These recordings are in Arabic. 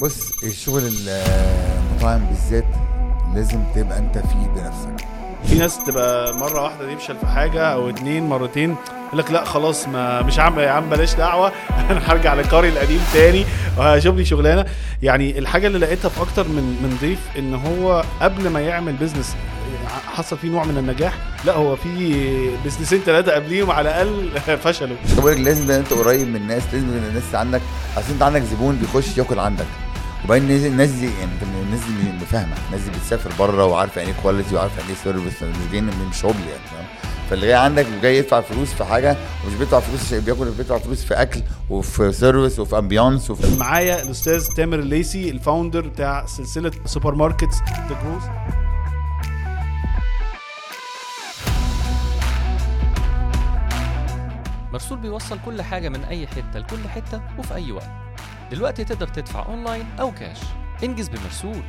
بص الشغل المطاعم بالذات لازم تبقى انت فيه بنفسك في ناس تبقى مرة واحدة تفشل في حاجة أو اتنين مرتين يقول لك لا خلاص ما مش عم يا عم بلاش دعوة أنا هرجع للقري القديم تاني وهشوف لي شغلانة. يعني الحاجة اللي لقيتها في أكتر من من ضيف إن هو قبل ما يعمل بيزنس حصل فيه نوع من النجاح. لا هو في بزنسين ثلاثة قبليهم على الأقل فشلوا. مش بقول لك لازم أنت قريب من الناس لازم الناس عندك أصل أنت عندك زبون بيخش ياكل عندك. وبعدين الناس- الناس دي يعني الناس دي فاهمه الناس دي بتسافر بره وعارفه يعني إيه quality وعارفه يعني إيه service مش جايين من شغل يعني فاهم؟ فاللي جاي عندك وجاي يدفع فلوس في حاجة ومش بيدفع فلوس عشان بياكل بيدفع فلوس في أكل وفي service وفي ambiance وفي معايا الأستاذ تامر الليسي ال founder بتاع سلسلة supermarkets The Groce مرسول بيوصل كل حاجة من أي حتة لكل حتة وفي أي وقت. دلوقتي تقدر تدفع أونلاين أو كاش انجز بمرسول.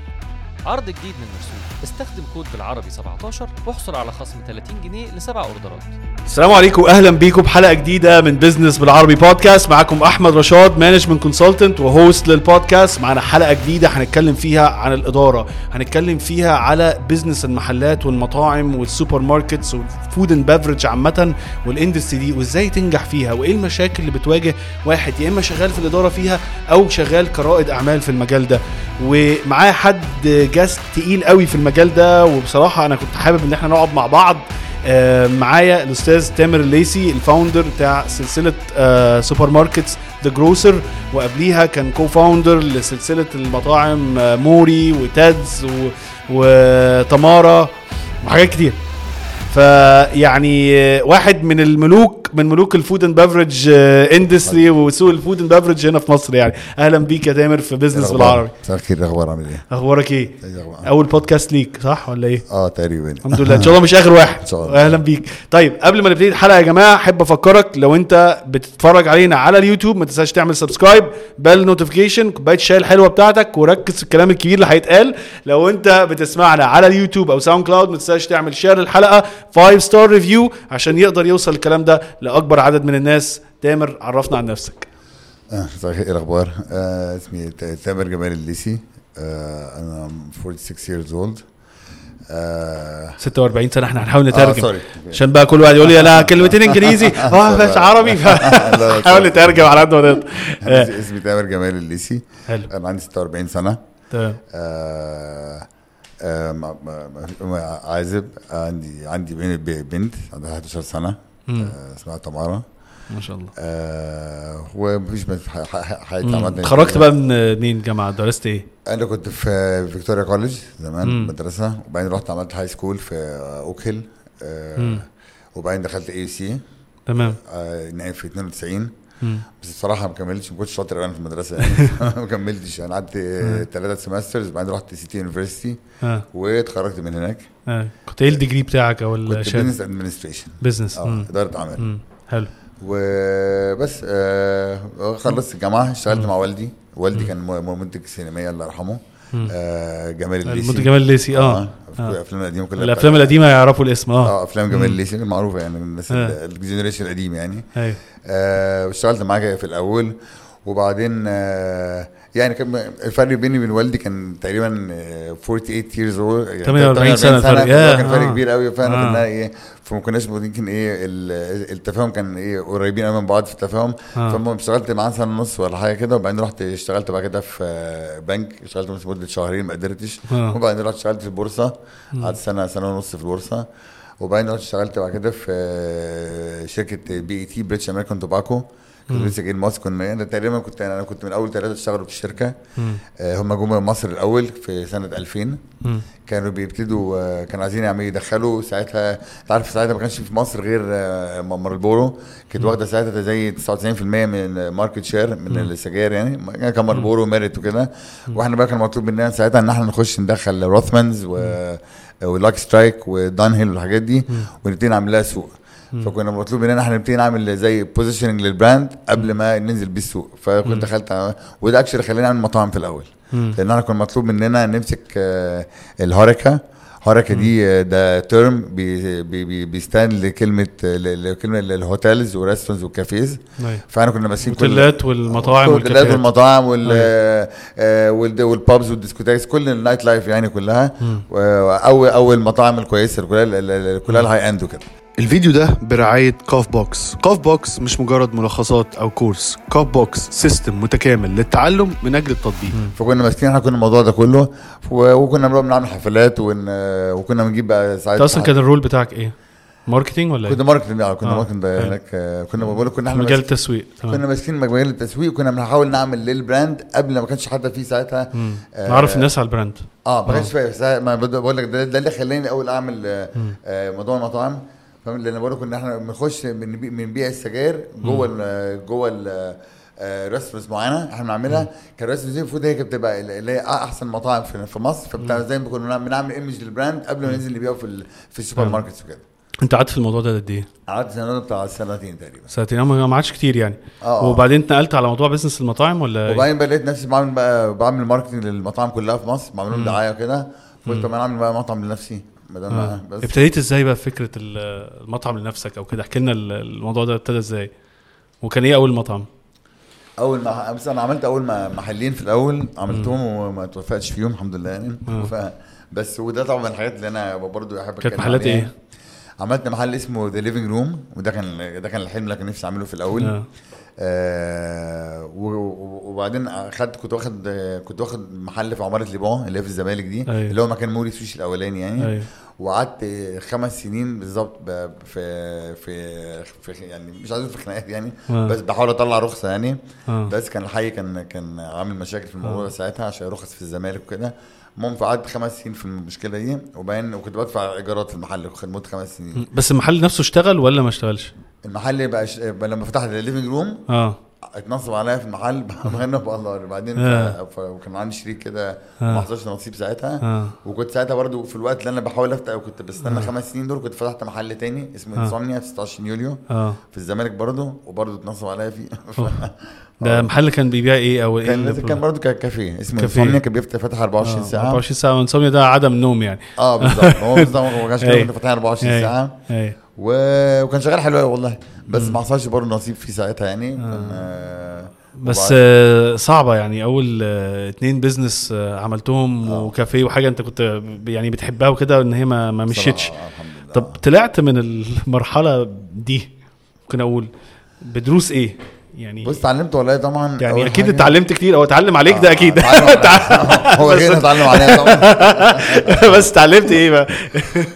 عرض جديد من مرسول استخدم كود بالعربي 17 واحصل على خصم 30 جنيه لسبع orderات. السلام عليكم واهلا بيكم بحلقه جديدة من بزنس بالعربي بودكاست معاكم أحمد رشاد management consultant و host لل podcast معانا حلقة جديدة هنتكلم فيها عن الإدارة. هنتكلم فيها على business المحلات والمطاعم وال supermarkets وال food and beverage عامة وال industry دي وإزاي تنجح فيها وإيه المشاكل اللي بتواجه واحد يا إما شغال في الإدارة فيها أو شغال كرائد أعمال في المجال ده. ومعايا حد guest تقيل قوي في المجال ده وبصراحة أنا كنت حابب إن إحنا نقعد مع بعض. آه، معايا الأستاذ تامر الليسي ال founder بتاع سلسلة supermarkets The Grocer وقبليها كان co-founder لسلسلة المطاعم آه، موري وتادز وتمارا وحاجات كتير. فيعني واحد من الملوك من ملوك ال food and beverage industry وسوق ال food and beverage هنا في مصر يعني. أهلا بيك يا تامر في بزنس بالعربي. مساء الخير الأخبار؟ عامل إيه؟ أخبارك إيه؟ إيه؟ أول بودكاست ليك صح ولا إيه؟ آه تقريبا. الحمد لله. إن شاء الله مش آخر واحد. إن شاء الله. أهلا بيك. طيب قبل ما نبتدي الحلقة يا جماعة أحب أفكرك لو أنت بتتفرج علينا على اليوتيوب ما تنساش تعمل subscribe bell notification كوباية الشاي الحلوة بتاعتك وركز في الكلام الكبير اللي هيتقال. لو أنت بتسمعنا على اليوتيوب أو ساوند كلاود ما تنساش تعمل share للحلقة. 5 star review عشان يقدر يوصل الكلام ده لأكبر عدد من الناس. تامر عرفنا عن نفسك. آه، مساء الخير إيه الأخبار؟ آه اسمي تامر جمال الليثي. آه أنا 46 years old. آه 46 سنة إحنا هنحاول آه نترجم. sorry عشان بقى كل واحد يقول لي لا كلمتين إنجليزي. آه بس عربي. لا، حاول نترجم على قد ما نقدر. اسمي- اسمي تامر جمال الليثي. حلو. أنا عندي 46 سنة. تمام. آه آه عازب عندي عندي بنت عندها 11 سنة. آه اسمها تمارا ما شاء الله آه ومفيش حياتي مم. عامة اتخرجت بقى من منين جامعه درست إيه؟ أنا كنت في Victoria College زمان مم. مدرسة وبعدين رحت عملت high school في Oak Hill آه. وبعدين دخلت AUC تمام آه في 92 مم. بس الصراحة ما كملتش ما كنتش شاطر أنا في المدرسة يعني. ما كملتش أنا قعدت ثلاثة semesters بعدين رحت City University آه. واتخرجت من هناك. آه. كنت إيه ال degree بتاعك أو كنت الشهادة؟ business administration business آه إدارة أعمال. حلو. وبس آه خلصت الجامعة اشتغلت مع والدي. والدي كان منتج سينمائي الله يرحمه. آه جمال الليثي. المنتج جمال الليثي آه. آه الأفلام القديمة كلها الأفلام القديمة يعرفوا الاسم آه. آه أفلام جمال مم. الليثي معروفة يعني الناس آه. ال generation القديم يعني. أيوه. آه واشتغلت معاه في الأول وبعدين آه يعني كان الفرق بيني وبين والدي كان تقريبا آه، 48 years old يعني 48 سنة الفرق. كان فرق آه. كبير قوي فانا آه. كنا إيه فما كناش ممكن إيه ال- التفاهم كان إيه قريبين قوي من بعض في التفاهم آه. فما اشتغلت معاه سنة ونص ولا حاجة كده وبعدين رحت اشتغلت بعد كده في آه، بنك اشتغلت مدة شهرين ما قدرتش آه. وبعدين رحت اشتغلت في البورصه قعدت سنة سنة ونص في البورصة وبعدين رحت اشتغلت بعد كده في آه، شركة BAT British American Tobacco كنت لسه جاي مصر كنا أنا تقريبا كنت أنا كنت من أول ثلاثة اشتغلوا في الشركة. آه، هم جم مصر الأول في سنة 2000 مم. كانوا بيبتدوا آه، كانوا عايزين يعملوا يدخلوا. ساعتها أنت عارف ساعتها ما كانش في مصر غير آه، مارلبورو. كانت واخدة ساعتها زي 99% من market share من السجاير يعني. ما- كان مارلبورو ميريت وكده. وإحنا بقى كان مطلوب مننا ساعتها إن إحنا نخش ندخل روثمانز و ولاكي سترايك ودانهيل والحاجات دي. ونبتدي نعمل لها سوق. فكنا مطلوب مننا إحنا نبتدي نعمل زي positioning لل brand قبل ما ننزل بيه السوق فكنت دخلت وده actually خلاني اعمل مطاعم في الأول. لأن أنا كان مطلوب مننا نمسك آه، ال HoReCa حركه دي آه، ده term بي بي بي بي stand لكلمة لكلمة لل hotels و restaurants وال cafes. فاحنا كنا ماسكين كل ال hotelات والمطاعم والكافيهات. والمطاعم وال أيوة. آه، وال pubs وال discotheques كل ال nightlife يعني كلها. أول أول المطاعم الكويسة كلها كلها ال high end وكده. الفيديو ده برعاية كوف بوكس كوف بوكس مش مجرد ملخصات أو course كوف بوكس system متكامل للتعلم من أجل التطبيق فكنا ماسكين إحنا كنا الموضوع ده كله وكنا بنروح بنعمل حفلات ون... وكنا بنجيب بقى أنت ساعتها أصلا كان ال role بتاعك إيه؟ marketing ولا كنا إيه؟ ماركتنج آه كنا آه. marketing حلو. هناك آه، كنا بقول لك كنا إحنا مجال ماسكين التسويق كنا تمام ماسكين مجال التسويق وكنا بنحاول نعمل لل brand قبل ما كانش حتى فيه ساعتها مم. آه، نعرف الناس على ال brand آه ما آه. كانش فيه ساعة- ما بد- بقول لك ده, ده اللي خلاني أول أعمل آه، آه، موضوع المطاعم فاهم؟ لأن بقول لك إن إحنا بنخش بنبيع السجاير جوه ال جوه ال restaurants معينة إحنا بنعملها. restaurants دي المفروض هي بتبقى اللي هي أحسن مطاعم في في مصر. فبتاع زي ما كنا بنعمل image لل brand قبل ما ننزل نبيعه في في السوبر فاهم. markets وكده. أنت قعدت في الموضوع ده قد إيه؟ قعدت سنه بتاع سنتين تقريبا. سنتين. ما عادش كتير يعني. آه وبعدين اتنقلت على موضوع business المطاعم ولا إيه؟ وبعدين بقى لقيت نفسي بعمل بقى بعمل marketing للمطاعم كلها في مصر بعمل لهم. دعاية وكده. قلت طب أنا أعمل بقى مطعم لنفسي. ما دام آه. بس ابتديت إزاي بقى فكرة ال- المطعم لنفسك أو كده احكي لنا ال- الموضوع ده ابتدى إزاي وكان إيه أول مطعم أول ما بس أنا عملت أول ما محلين في الأول عملتهم وما توفقتش فيهم الحمد لله يعني مم. ف... بس وده طبعا من الحاجات اللي أنا برضو أحب كانت محلات. إيه عملت محل اسمه The Living Room وده كان ده كان الحلم اللي كان نفسي أعمله في الأول آه. آه وبعدين اخدت كنت واخد كنت واخد محل في عمارة ليبون اللي هي في الزمالك دي أيوة. اللي هو مكان Mori Sushi الأولاني يعني أيوه وقعدت خمس سنين بالظبط في في في يعني مش عايز في خناقات يعني آه. بس بحاول أطلع رخصة يعني. آه. بس كان الحقيقة كان كان عامل مشاكل في الموضوع ده ساعتها عشان رخص في الزمالك وكده. المهم فقعدت خمس سنين في المشكلة دي وبعدين وكنت بدفع إيجارات في المحل خدمت خمس سنين. بس المحل نفسه اشتغل ولا ما اشتغلش؟ المحل بقى, ش... بقى لما فتحت ال Living Room آه. اتنصب عليا في المحل بغنى بالله بعدين. ف... وكان عندي شريك كده. ما حصلش نصيب ساعتها. آه وكنت ساعتها برضو في الوقت اللي أنا بحاول افتح وكنت بستنى خمس سنين دول كنت فتحت محل تاني اسمه. Insomnia في 16 يوليو. آه في الزمالك برضو وبرضو اتنصب عليا فيه. ده محل كان بيبيع إيه أو إيه كان اللي- كان برضو كان كافيه. اسمه كافيه. Insomnia كان بيفتح فتح 24 آه، ساعة. 24 ساعة و insomnia ده عدم نوم يعني. آه بالظبط. هو بالظبط ما كانش أي. كده فاتحين 24 أي. ساعة. إيه. و... وكان شغال حلو والله. بس ما حصلش برضه نصيب فيه ساعتها يعني. كان آه بس آه، صعبة يعني. أول آه، اتنين بزنس آه، عملتهم آه. وكافيه وحاجة أنت كنت يعني بتحبها وكده إن هي ما ما مشيتش. آه، طب طلعت من المرحلة دي ممكن أقول بدروس إيه؟ يعني بص اتعلمت والله طبعا يعني أكيد اتعلمت كتير. أو اتعلم عليك ده آه، أكيد. هو غير اتعلم عليا طبعا. بس اتعلمت إيه بقى؟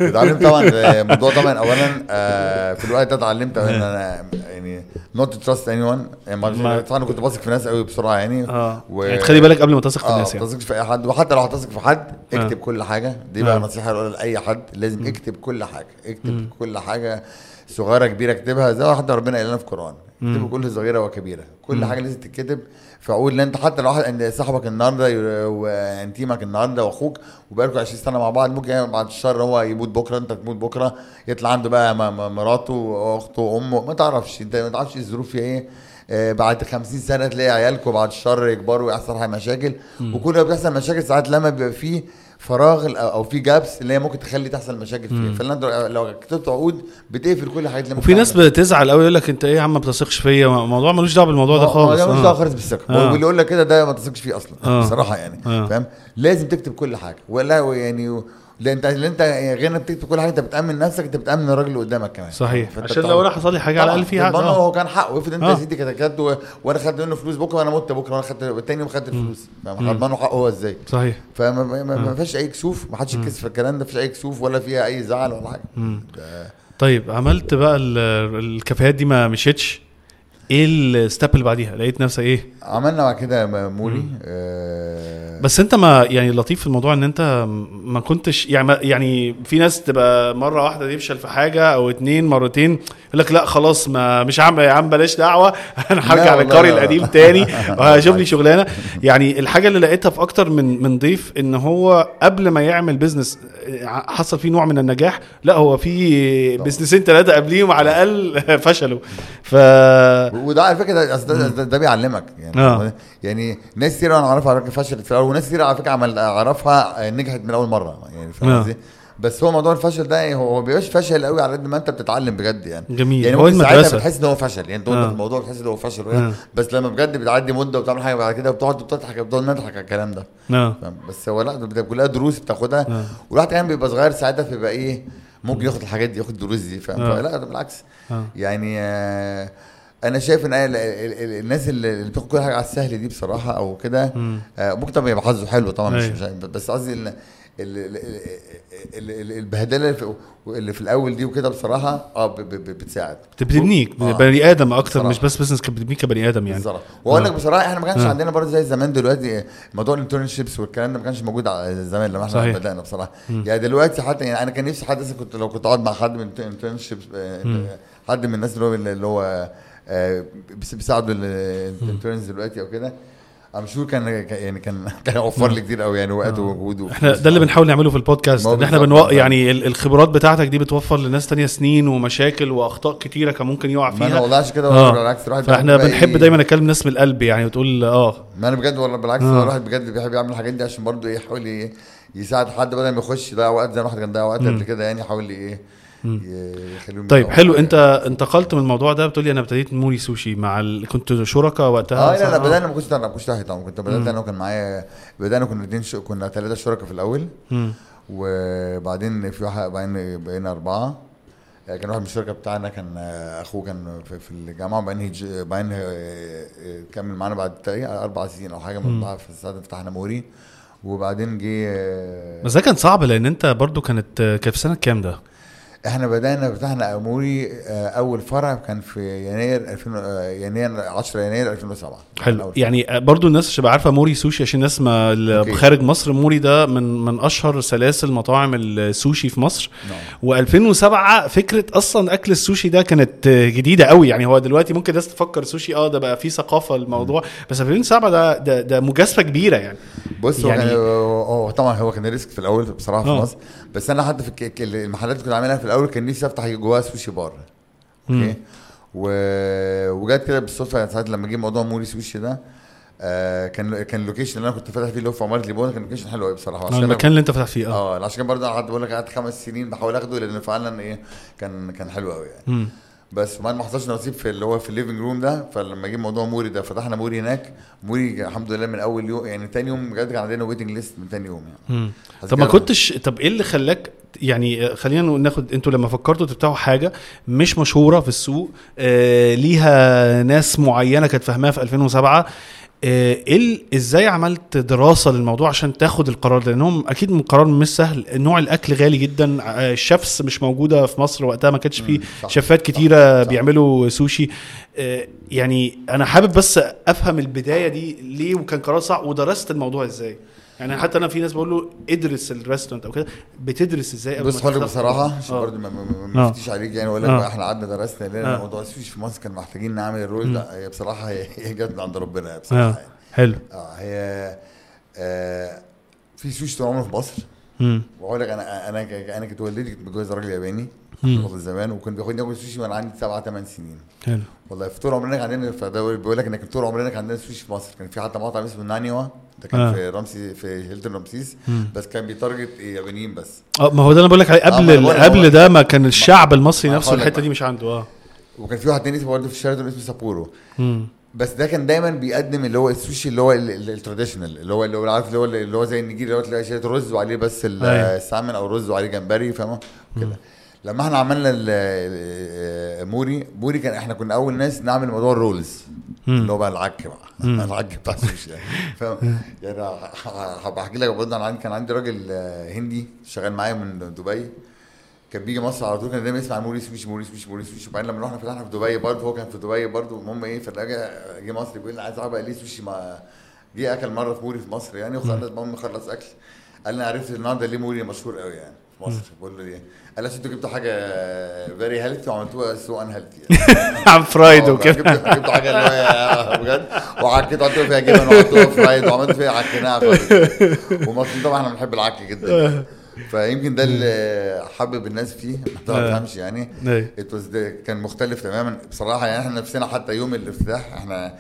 اتعلمت طبعا الموضوع طبعا اولا آه، في الوقت ده اتعلمت إن أنا يعني not trust anyone ما- طبعا كنت بثق في ناس قوي بسرعة يعني. آه. و- يعني تخلي بالك قبل ما تثق في الناس ما يعني. تثقش في أي حد. وحتى لو هتثق في حد آه. اكتب كل حاجة. دي بقى آه. نصيحة اقولها لأي حد. لازم اكتب كل حاجة. اكتب كل حاجة صغيرة كبيرة اكتبها زي ما حتى ربنا قال لنا في القرآن. اكتبوا كل صغيرة وكبيرة. كل حاجة لازم تتكتب في عقول. لأن أنت حتى لو واحد صاحبك النهارده وأنتيمك النهارده وأخوك وبقالكوا 20 سنة مع بعض ممكن يعني بعد الشهر هو يموت بكرة أنت تموت بكرة يطلع عنده بقى مراته واخته وامه ما تعرفش أنت ما تعرفش الظروف فيها إيه. بعد 50 سنة تلاقي عيالكم بعد الشر يكبروا ويحصل حاجة مشاكل وكل ما بيحصل مشاكل ساعات لما بيبقى فيه فراغ أو في جابس اللي هي ممكن تخلي تحصل مشاكل فيها فانت لو كتبت عقود بتقفل كل الحاجات اللي وفي ناس. بتزعل قوي يقول لك أنت إيه يا عم ما بتثقش فيا الموضوع ملوش دعوة بالموضوع ده ما خالص مش آه. دعوة خالص بالثقه آه. واللي يقول لك كده ده ما تثقش فيه أصلا آه. بصراحة يعني آه. فاهم لازم تكتب كل حاجة ولا يعني لأن انت لأن انت غير انك بتكتب كل حاجة انت بتأمن نفسك انت بتأمن الراجل اللي قدامك كمان. صحيح. عشان لو أنا حصل لي حاجة على الأقل في حاجة تضمنه آه. هو كان حقه. افرض انت آه. يا سيدي كتبت و- وأنا خدت منه فلوس بكرة وأنا مت بكرة وأنا خدت التاني يوم خدت الفلوس؟ هضمنه حقه هو إزاي. صحيح. فما ما, ما, ما فيش أي كسوف ما حدش يتكسف في الكلام ده ما فيش أي كسوف ولا فيها أي زعل ولا حاجة. ده- طيب عملت بقى ال- الكافيهات دي ما مشيتش؟ إيه ال step اللي بعديها؟ لقيت نفسك إيه؟ عملنا بعد كده Mori آه بس انت ما يعني لطيف في الموضوع ان انت ما كنتش يعني يعني في ناس تبقى مرة واحدة يفشل في حاجة أو اتنين مرتين يقول لك لا خلاص ما مش عم يا عم بلاش دعوة. أنا هرجع لل career لا. القديم تاني. وهشوف لي شغلانة. يعني الحاجة اللي لقيتها في أكتر من من ضيف إن هو قبل ما يعمل business حصل فيه نوع من النجاح. لا هو في بيزنسين ثلاثة قبليهم على الأقل فشلوا. ف وده على فكرة ده, ده, ده, بيعلمك. يعني آه. يعني ناس كتير أنا أعرفها فشلت في الأول وناس كتير على فكرة عمل اعرفها نجحت من أول مرة. يعني فاهم آه. بس هو موضوع الفشل ده يعني هو ما بيبقاش فشل قوي على قد ما انت بتتعلم بجد يعني جميل يعني هو ساعتها بتحس إن هو فشل يعني أنت وانت آه. في الموضوع بتحس إن هو فشل آه. بس لما بجد بتعدي مدة وبتعمل حاجة بعد كده وبتقعد بتضحك بتقعد نضحك على الكلام ده فاهم؟ بس هو لا كلها دروس بتاخدها آه. والواحد كمان بيبقى صغير ساعتها فيبقى إيه ممكن ياخد الحاجات دي ياخد الدروس دي فاهم آه. فلا ده بالعكس آه يعني آه أنا شايف إن ال- ال- ال- الناس اللي بتاخد كل حاجة على السهل دي بصراحة أو كده. آه ممكن طبعا يبقى حظه حلو طبعا مش, أيوة. مش بس قصدي ال- ال- ال- ال- ال- البهدلة اللي في- الأول دي وكده بصراحة آه ب- ب- ب- بتساعد بتبنيك آه. بني آدم أكتر بصراحة. مش بس business بتبنيك كبني آدم يعني بالظبط وأقول آه. لك بصراحة إحنا ما كانش آه. عندنا برضه زي زمان دلوقتي موضوع ال internships والكلام ده ما كانش موجود زمان لما إحنا صحيح. بدأنا بصراحة يعني دلوقتي حتى يعني أنا كان نفسي حد كنت لو كنت أقعد مع حد من ال internships حد من الناس اللي هو اللي هو آه، بيس- بيساعدوا ال interns دلوقتي أو كده I'm sure كان يعني كان كان هيوفر لي كتير قوي يعني وقت ومجهود إحنا ده اللي بنحاول نعمله في البودكاست إن إحنا. بنوق يعني ال- الخبرات بتاعتك دي بتوفر لناس تانية سنين ومشاكل وأخطاء كتيرة كان ممكن يقع ما أنا فيها والله عشان كده آه. بالعكس الواحد فإحنا بنحب إيه- دايما نكلم ناس من القلب يعني وتقول آه ما أنا بجد والله بالعكس آه. الواحد بجد بيحب يعمل الحاجات دي عشان برضه إيه يحاول يساعد حد بدل ما يخش يضيع وقت زي ما الواحد كان ضيع وقت قبل كده يعني يحاول إيه يخليهم طيب حلو. انت انتقلت من الموضوع ده بتقولي أنا ابتديت موري سوشي مع ال... كنت شركاء وقتها؟ آه لا لا؟ بدأنا ما كنتش أنا ما كنتش تحت طبعا كنت بدأت أنا وكان معايا بدأنا كنا اتنين شو كنا ثلاثة شركاء في الأول. مم. وبعدين في واحد بعدين بقينا أربعة. آه، كان واحد من الشركة بتاعنا كان آه، أخوه كان في, في الجامعة وبعدين هيج- بعدين آه، آه، كمل معانا بعد تقريبا أربع سنين أو حاجة. من في الساعة فتحنا موري وبعدين جه آه، بس ده كان صعب لأن أنت برضو كانت كان في سنة كام ده؟ إحنا بدأنا فتحنا أموري آه، أول فرع كان في يناير 2000 آه، يناير 10 يناير 2007 كان حلو. يعني برضو الناس تبقى عارفة موري سوشي عشان الناس ما. خارج مصر موري ده من من أشهر سلاسل مطاعم السوشي في مصر. نعم. و2007 فكرة أصلا أكل السوشي ده كانت جديدة قوي. يعني هو دلوقتي ممكن الناس تفكر سوشي آه ده بقى فيه ثقافة الموضوع. بس 2007 ده ده, ده مجازفة كبيرة يعني. بص هو يعني- هو طبعا هو كان risk في الأول بصراحة في آه. مصر. بس أنا حتى في المحلات اللي كنت عاملها في الأول كان نفسي أفتح جواها sushi bar. okay؟ و... وجت كده بالصدفة ساعات لما جه موضوع Mori Sushi ده آه كان كان ال location اللي أنا كنت فاتح فيه اللي هو في عمارة ليبون كان location حلو قوي بصراحة. آه، عشان المكان اللي أنت فتح فيه آه. آه عشان كده برضه قعدت بقول لك قعدت خمس سنين بحاول آخده لأن فعلا إيه كان كان حلو قوي يعني. بس وبعدين ما حصلش نصيب في اللي هو في ال Living Room ده فلما جه موضوع Mori ده فتحنا Mori هناك. Mori الحمد لله من أول يوم يعني تاني يوم بجد كان عندنا waiting list من تاني يوم يعني. طب ما كنتش طب إيه اللي خلاك يعني خلينا ناخد أنتوا لما فكرتوا تفتحوا حاجة مش مشهورة في السوق آه ليها ناس معينة كانت فاهماها في 2007 آه، إيه إزاي عملت دراسة للموضوع عشان تاخد القرار ده؟ لأنهم أكيد من قرار مش سهل. نوع الأكل غالي جدا. آه، ال chefs مش موجودة في مصر وقتها ما كانش فيه. شيفات كتيرة صح. بيعملوا سوشي. آه، يعني أنا حابب بس أفهم البداية دي ليه وكان قرار صعب ودرست الموضوع إزاي؟ يعني حتى أنا في ناس بقول له ادرس ال restaurant أو كده بتدرس إزاي قبل بص تفتح؟ بصراحة عشان آه. برضه ما- ما- ما آه. افتيش عليك يعني أقول لك آه. إحنا قعدنا درسنا لأن آه. موضوع السوشي في مصر كان محتاجين نعمل ال roll لا هي بصراحة هي جت من عند ربنا يعني بصراحة يعني. حلو آه هي آه في سوشي طول عمره في مصر. وأقول لك أنا أنا ك- أنا كانت والدتي كانت متجوزة راجل ياباني. من زمان وكان بياخدني اكل سوشي وأنا عندي سبعة ثمان سنين حلو والله في طول عمرنا كان عندنا بيقول لك ان كان طول عمرنا كان عندنا سوشي في مصر كان في حتى مطعم اسمه نانيوا ده كان آه. في رمسي في هيلتون رمسيس. بس كان بي target يابانيين بس آه ما هو ده أنا بقول لك عليه آه، قبل قبل ده ما كان الشعب المصري نفسه الحتة. دي مش عنده آه وكان في واحد تاني اسمه برضه في شيراتون اسمه سابورو مم. بس ده كان دايما بيقدم اللي هو السوشي اللي هو ال- ال- ال traditional اللي هو اللي هو عارف اللي هو اللي هو زي النجيري اللي هو تلاقي شوية رز وعليه بس ال- أيوة. السالمون أو رز وعليه جمبري فاهم كده لما إحنا عملنا ال- ال- موري موري كان إحنا كنا أول ناس نعمل موضوع ال rolls. اللي هو بقى العك بقى. العك بتاع السوشي يعني يعني هبقى أحكي لك برضه. أنا عندي كان عندي راجل آه، هندي شغال معايا من دبي. كان بيجي مصر على طول كان دايما يسمع موري سوشي موري سوشي موري سوشي وبعدين لما رحنا فتحنا في دبي برضه هو كان في دبي برضه. المهم إيه فجأة جه مصر بيقول لي عايز أعرف بقى ليه سوشي ما جه أكل مرة في موري في مصر يعني وخلص المهم خلص أكل. قال لي عرفت النهارده ليه موري مشهور قوي يعني. في مصر. بقول له ليه؟ قال لي أنتوا جبتوا حاجة very healthy وعملتوها so unhealthy يعني عن fried وكده جبتوا حاجة اللي هو بجد. وعكيتوا حطيتوا فيها جبن وحطيتوا fried وعملتوا فيها عكيناها خالص. ومصريين طبعا إحنا بنحب العك جدا فيمكن ده اللي حبب الناس فيه ما. تفهمش يعني. بس ده كان مختلف تماما. بصراحة يعني إحنا نفسنا حتى يوم الافتتاح إحنا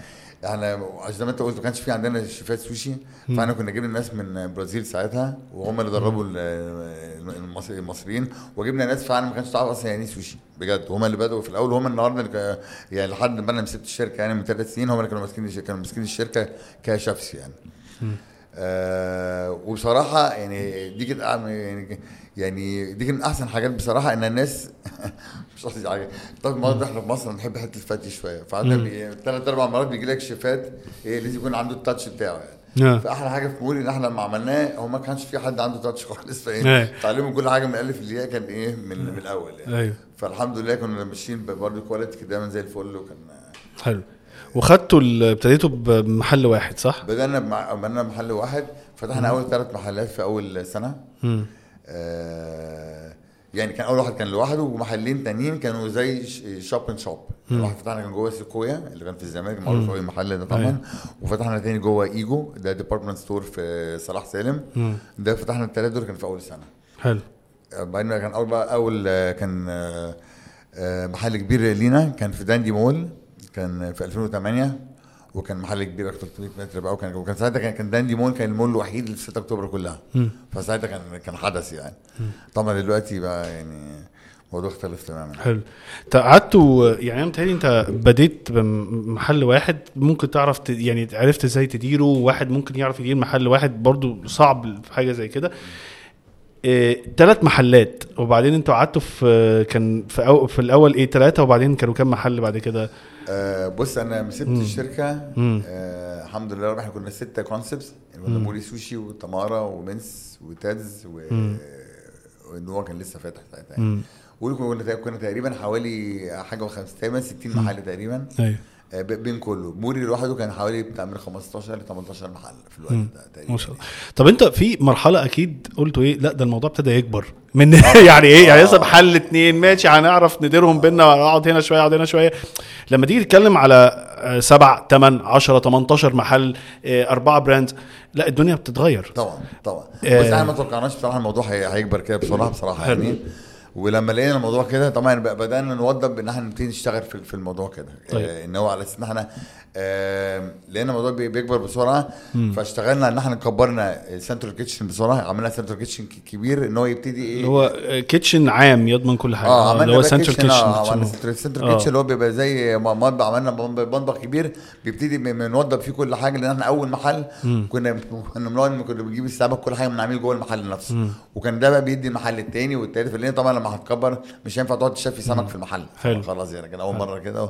إحنا زي ما انت قلت ما كانش في عندنا شيفات سوشي فاحنا كنا جبنا ناس من البرازيل ساعتها وهم اللي دربوا ال- المص- المصريين وجبنا ناس فعلا ما كانش تعرف أصلا يعني إيه سوشي بجد. هم اللي بدأوا في الأول هم النهارده يعني لحد ما أنا مسكت الشركة يعني من ثلاث سنين هم اللي كانوا ماسكين كانوا ماسكين الشركة كشيفs يعني. آه وبصراحة يعني دي كانت يعني يعني دي كانت من أحسن حاجات بصراحة إن الناس مش قصدي حاجة. طب برضه إحنا في مصر بنحب حتة الفتي شوية فعندنا ثلاث أربع مرات بيجي لك شيفات إيه لازم يكون عنده ال touch بتاعه يعني. آه. فأحلى حاجة في موري إن إحنا لما عملناه هو ما كانش في حد عنده touch خالص. فإيه تعلموا كل حاجة من الالف للياء كان إيه من, من الأول يعني. أيوه. فالحمد لله كنا ماشيين برضه quality كده دايما زي الفل وكان حلو. وخدتوا ابتديتوا بمحل واحد صح؟ بدأنا بمع- بدانا محل واحد فتحنا أول ثلاث محلات في أول سنة. مم. آه يعني كان أول واحد كان لوحده ومحلين تانيين كانوا زي shop in shop واحد فتحنا كان جوه سيكويا اللي كان في الزمالك معروف قوي المحل ده طبعا. أيوة. وفتحنا تاني جوه إيجو ده department store في صلاح سالم. مم. ده فتحنا الثلاثه دول كان في أول سنة. حلو. بعدين كان أول بقى أول آه، كان آه، آه، محل كبير لينا كان في داندي مول. كان في 2008 وكان محل كبير أكتر 300 متر بقى وكان وكان ساعتها كان كان داندي مول كان المول الوحيد في 6 أكتوبر كلها. فساعتها كان كان حدث يعني. طبعا دلوقتي بقى يعني الموضوع اختلف تماما. حلو. انت قعدتوا يعني أنا متهيألي أنت بديت بمحل واحد ممكن تعرف ت... يعني عرفت إزاي تديره واحد ممكن يعرف يدير محل واحد برضو صعب في حاجة زي كده. ثلاث محلات وبعدين أنتوا قعدتوا في كان في, أو في الأول إيه ثلاثة وبعدين كانوا كام محل بعد كده؟ آه بص أنا مسكت الشركة مم. آه الحمد لله رب إحنا كنا ستة concepts موري سوشي وتمارا ومنس وتادز و وإن هو كان لسه فاتح ساعتها يعني. كنا تقريبا حوالي حاجة وخمسة تقريبا 60 محل تقريبا. أيوه. بين كله. موري لوحده كان حوالي بتاع من 15 ل 18 محل في الوقت ده تقريبا. ما شاء الله. طب انت في مرحلة أكيد قلتوا إيه؟ لا ده الموضوع ابتدى يكبر. من يعني إيه؟ يعني لسه محل اتنين ماشي هنعرف نديرهم بينا اقعد هنا شوية اقعد هنا شوية. لما تيجي تتكلم على آه، سبع ثمان 10 18 محل آه، أربعة براند لا الدنيا بتتغير. طبعا طبعا. آه. بس إحنا ما توقعناش بصراحة الموضوع هي- هيكبر كده بسرعة بصراحة حلو. يعني ولما لقينا الموضوع كده طبعا بدأنا نوضب إن إحنا نبتدي نشتغل في في الموضوع كده. طيب. آه، إن هو على أساس إن إحنا آه، لقينا الموضوع بي- بيكبر بسرعة فاشتغلنا إن إحنا كبرنا central kitchen بسرعة عملنا central kitchen كبير إن هو يبتدي إيه؟ اللي هو kitchen عام يضمن كل حاجة. آه عملنا هو central kitchen آه kitchen عملنا central central آه. kitchen اللي هو بيبقى زي مطبخ عملنا مطبخ كبير بيبتدي بنوضب فيه كل حاجة لأن إحنا أول محل كنا كنا بنقعد كنا بنجيب السمك كل حاجة بنعمل جوه المحل نفسه. وكان ده بقى بيدي المحل التاني والتالت لأن طبعا لما هتكبر مش هينفع تقعد تشفي سمك في المحل. حلو. خلاص يعني كان أول مرة كده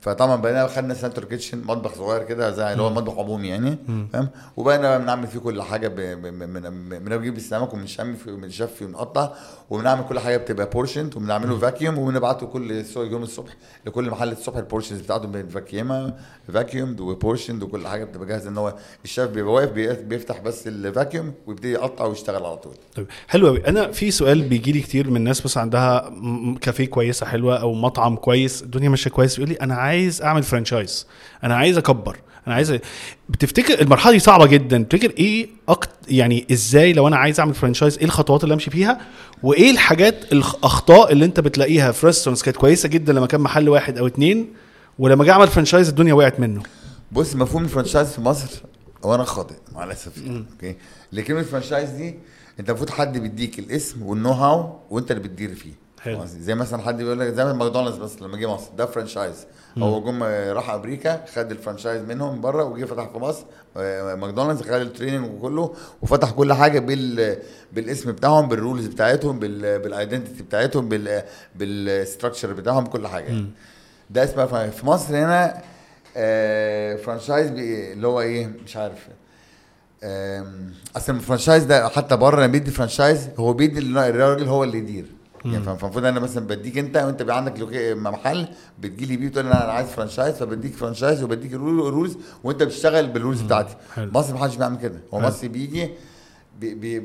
فطبعا بقينا خدنا central kitchen مطبخ صغير كده زي اللي هو مطبخ عمومي يعني فاهم؟ وبقينا بقى بنعمل فيه كل حاجة بنجيب السمك وبنشمي وبنشفي ونقطع وبنعمل كل حاجة بتبقى portioned وبنعمله vacuum وبنبعته كل يوم الصبح لكل محل الصبح ال portions بتاعته بن vacuum ها vacuumed و portioned وكل حاجة بتبقى جاهزة إن هو الشيف بيبقى واقف بي- بيفتح بس ال vacuum ويبتدي يقطع ويشتغل على طول. طيب حلو قوي أنا في سؤال بيجي لي كتير من الناس بس عندها كافيه كويسة حلوة أو مطعم كويس الدنيا ماشية كويس بيقول لي أنا عايز أعمل franchise أنا عايز أكبر أنا عايز بتفتكر المرحلة دي صعبة جدا تفتكر إيه أكت... يعني إزاي لو أنا عايز أعمل franchise إيه الخطوات اللي أمشي فيها؟ وإيه الحاجات الاخطاء اللي أنت بتلاقيها؟ في restaurants كانت كويسة جدا لما كان محل واحد أو اتنين ولما جه اعمل franchise الدنيا وقعت منه. بص مفهوم ال franchise في مصر هو هنا خاطئ مع الاسف okay؟ لكن كلمه franchise دي انت المفروض حد بيديك الاسم وال know-how وانت اللي بتدير فيه حلو. زي مثلا حد بيقول لك زي ما ماكدونالدز بس لما جه مصر ده franchise هو جم راح أمريكا خد ال franchise منهم بره وجه فتح في مصر آه، ماكدونالدز خد ال training وكله وفتح كل حاجة بال بالاسم بتاعهم بال rules بتاعتهم بال بال identity بتاعتهم بال بال structure بتاعهم بكل حاجة يعني. ده اسمها. في مصر هنا آه franchise بي- اللي هو إيه مش عارف اصل ال franchise ده حتى بره لما بيدي franchise هو بيدي الراجل هو اللي يدير. يعني فالمفروض أنا مثلا بديك انت وانت عندك محل بتجي لي بيه تقول أنا عايز franchise فبديك franchise وبديك rules وانت بتشتغل بال rules بتاعتي. مصر ما حدش بيعمل كده. هو مصر بيجي بيدي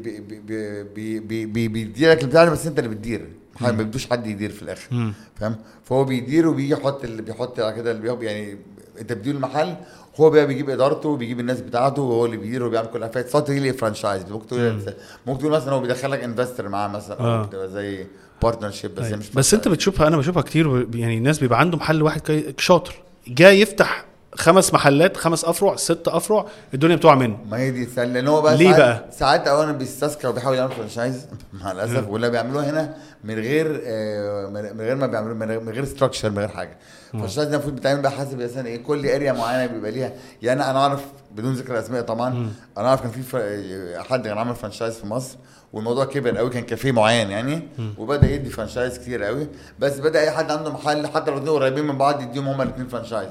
بي بي بي لك البتاع بس انت اللي بتدير. ما بدوش حد يدير في الآخر. فاهم؟ فهو بيدير وبيجي يحط اللي بيحط كده اللي يعني انت بتدير المحل هو بقى بيجيب إدارته وبيجيب الناس بتاعته وهو اللي بيدير وبيعمل كل حاجة that's ليه franchise ممكن تقول ممكن تقول مثلا هو بيدخلك investor معاه مثلا آه. بتبقى زي partnership بس هي أيوة. مش بس أنت بتشوفها أنا بشوفها كتير يعني الناس بيبقى عنده محل واحد شاطر. جاي يفتح خمس محلات خمس أفرع ست أفرع الدنيا بتقع منه. ما هي دي لأن هو بقى ليه ساعات بقى؟ ساعات أو لا بيستذكر وبيحاول يعمل franchise مع الأسف ولا بيعملوها هنا من غير آه، من غير ما بيعملوا من غير- من غير structure من غير حاجة. franchise ده المفروض بيتعمل بقى حسب مثلا إيه؟ كل area معينة بيبقى ليها. يعني أنا أعرف بدون ذكر اسماء طبعا أنا أعرف كان في فر- حد كان عامل franchise في مصر والموضوع كبر قوي كان كافيه معين يعني وبدأ يدي franchise كتير قوي. بس بدأ أي حد عنده محل حتى لو الاثنين قريبين من بعض يديهم هما الاثنين franchise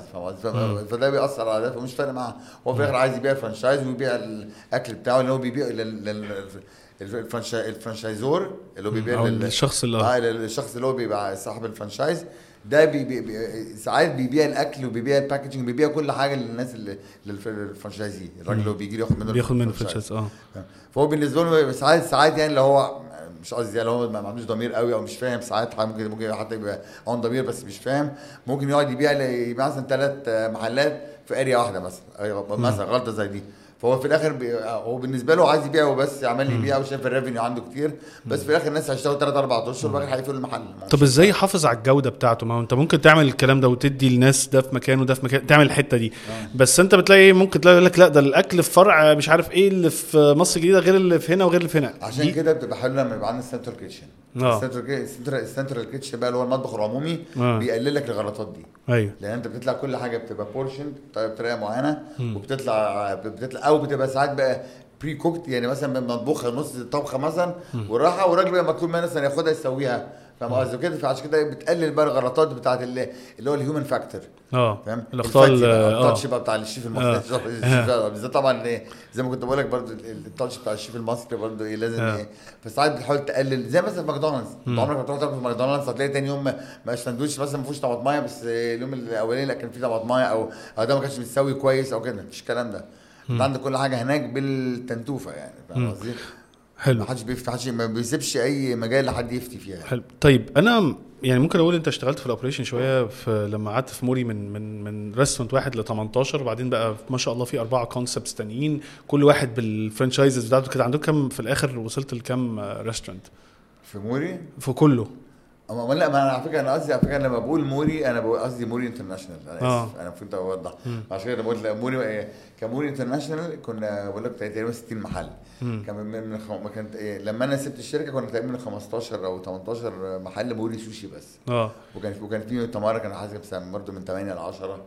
فده بيأثر على ده فمش فارق معاه. هو في الآخر عايز يبيع franchise ويبيع الأكل بتاعه اللي هو بيبيع لل- لل- ال franchi- ال franchisor اللي هو بيبيع أو لل- الشخص اللي- آه الشخص اللي هو بيبقى صاحب ال franchise. ده بي بي بي ساعات بيبيع الأكل وبيبيع ال packaging بيبيع كل حاجة للناس اللي للف- لل franchisee. الراجل اللي بيجي ياخد منه بياخد منه ال franchise. franchise آه. فهو بالنسبة له ساعات ساعات يعني اللي هو مش قصدي يعني هو ما عندوش ضمير قوي أو مش فاهم. ساعات ممكن ممكن حتى يبقى عنده ضمير بس مش فاهم. ممكن يقعد يبيع يبيع مثلا ثلاث محلات في area واحدة مثلا. أيوة، مثلا غلطة زي دي. فهو في الآخر بي... هو بالنسبة له عايز يبيع وبس عمال يبيع وشايف ال revenue عنده كتير بس في الآخر الناس هيشتغلوا ثلاث أربع أشهر وبعد كده هيقفلوا المحل. طب إزاي يحافظ على الجودة بتاعته؟ ما هو أنت ممكن تعمل الكلام ده وتدي الناس ده في مكان وده في مكان تعمل الحتة دي. بس أنت بتلاقي إيه؟ ممكن تلاقي يقول لك لا ده الأكل في فرع مش عارف إيه اللي في مصر الجديدة غير اللي في هنا وغير اللي في هنا. عشان دي- كده بتبقى حلوة لما يبقى عندنا central kitchen آه. ال central ال central kitchen بقى اللي هو المطبخ العمومي آه. بيقلل لك الغلطات دي. أيوه. لأن أنت بتطلع كل حاجة بتبقى portion بطريقة معينة وبتطلع بتطلع أو بتبقى ساعات بقى pre-cooked يعني مثلا مطبوخة نص طبخة مثلا وراحه والراجل بقى مطلوب منه مثلا ياخدها يسويها. فاهم قصدي؟ كده فعشان كده بتقلل بقى الغلطات بتاعت اللي, اللي هو ال human factor آه. فاهم؟ الاخطاء ال- الفتي بقى، ال touch بقى بتاع الشيف المصري. الشيف بقى، بالذات طبعا إيه، زي ما كنت بقول لك برضه ال- ال touch بتاع الشيف المصري برضه إيه لازم آه. إيه فساعات بتحاول تقلل. زي مثلا في ماكدونالدز. انت عمرك ما تروح تاكل في ماكدونالدز هتلاقي تاني يوم ما- ساندوتش مثلا ما فيهوش طماطمايه بس اليوم الأولاني لا كان فيه طماطمايه أو ده ما كانش متسوي كويس أو كده. مفيش الكلام ده. انت عندك كل حاجة هناك بالتنتوفة يعني فاهم قصدي؟ حلو. ما حدش بيفتح حدش ما بيسيبش أي مجال لحد يفتي فيها حلو. طيب أنا يعني ممكن أقول أنت اشتغلت في ال operation شوية في لما قعدت في موري من من من restaurant واحد ل 18 وبعدين بقى ما شاء الله في أربعة concepts تانيين كل واحد بال franchises بتاعته كده عندكم كم في الآخر وصلت لكم restaurant في موري؟ في كله. ما لا ما أنا على فكرة أنا قصدي على فكرة لما بقول موري أنا بقول قصدي موري international أنا آه. آسف أنا المفروض أوضح. عشان كده بقول لا، موري إيه، كموري international كنا بقول لك تقريبا 60 محل. كان من من خم... ما كانت إيه لما أنا سبت الشركة كنا تقريبا من 15 أو 18 محل موري سوشي بس. آه. وكان وكان في تمارا كان حاسب برضه من 8 ل 10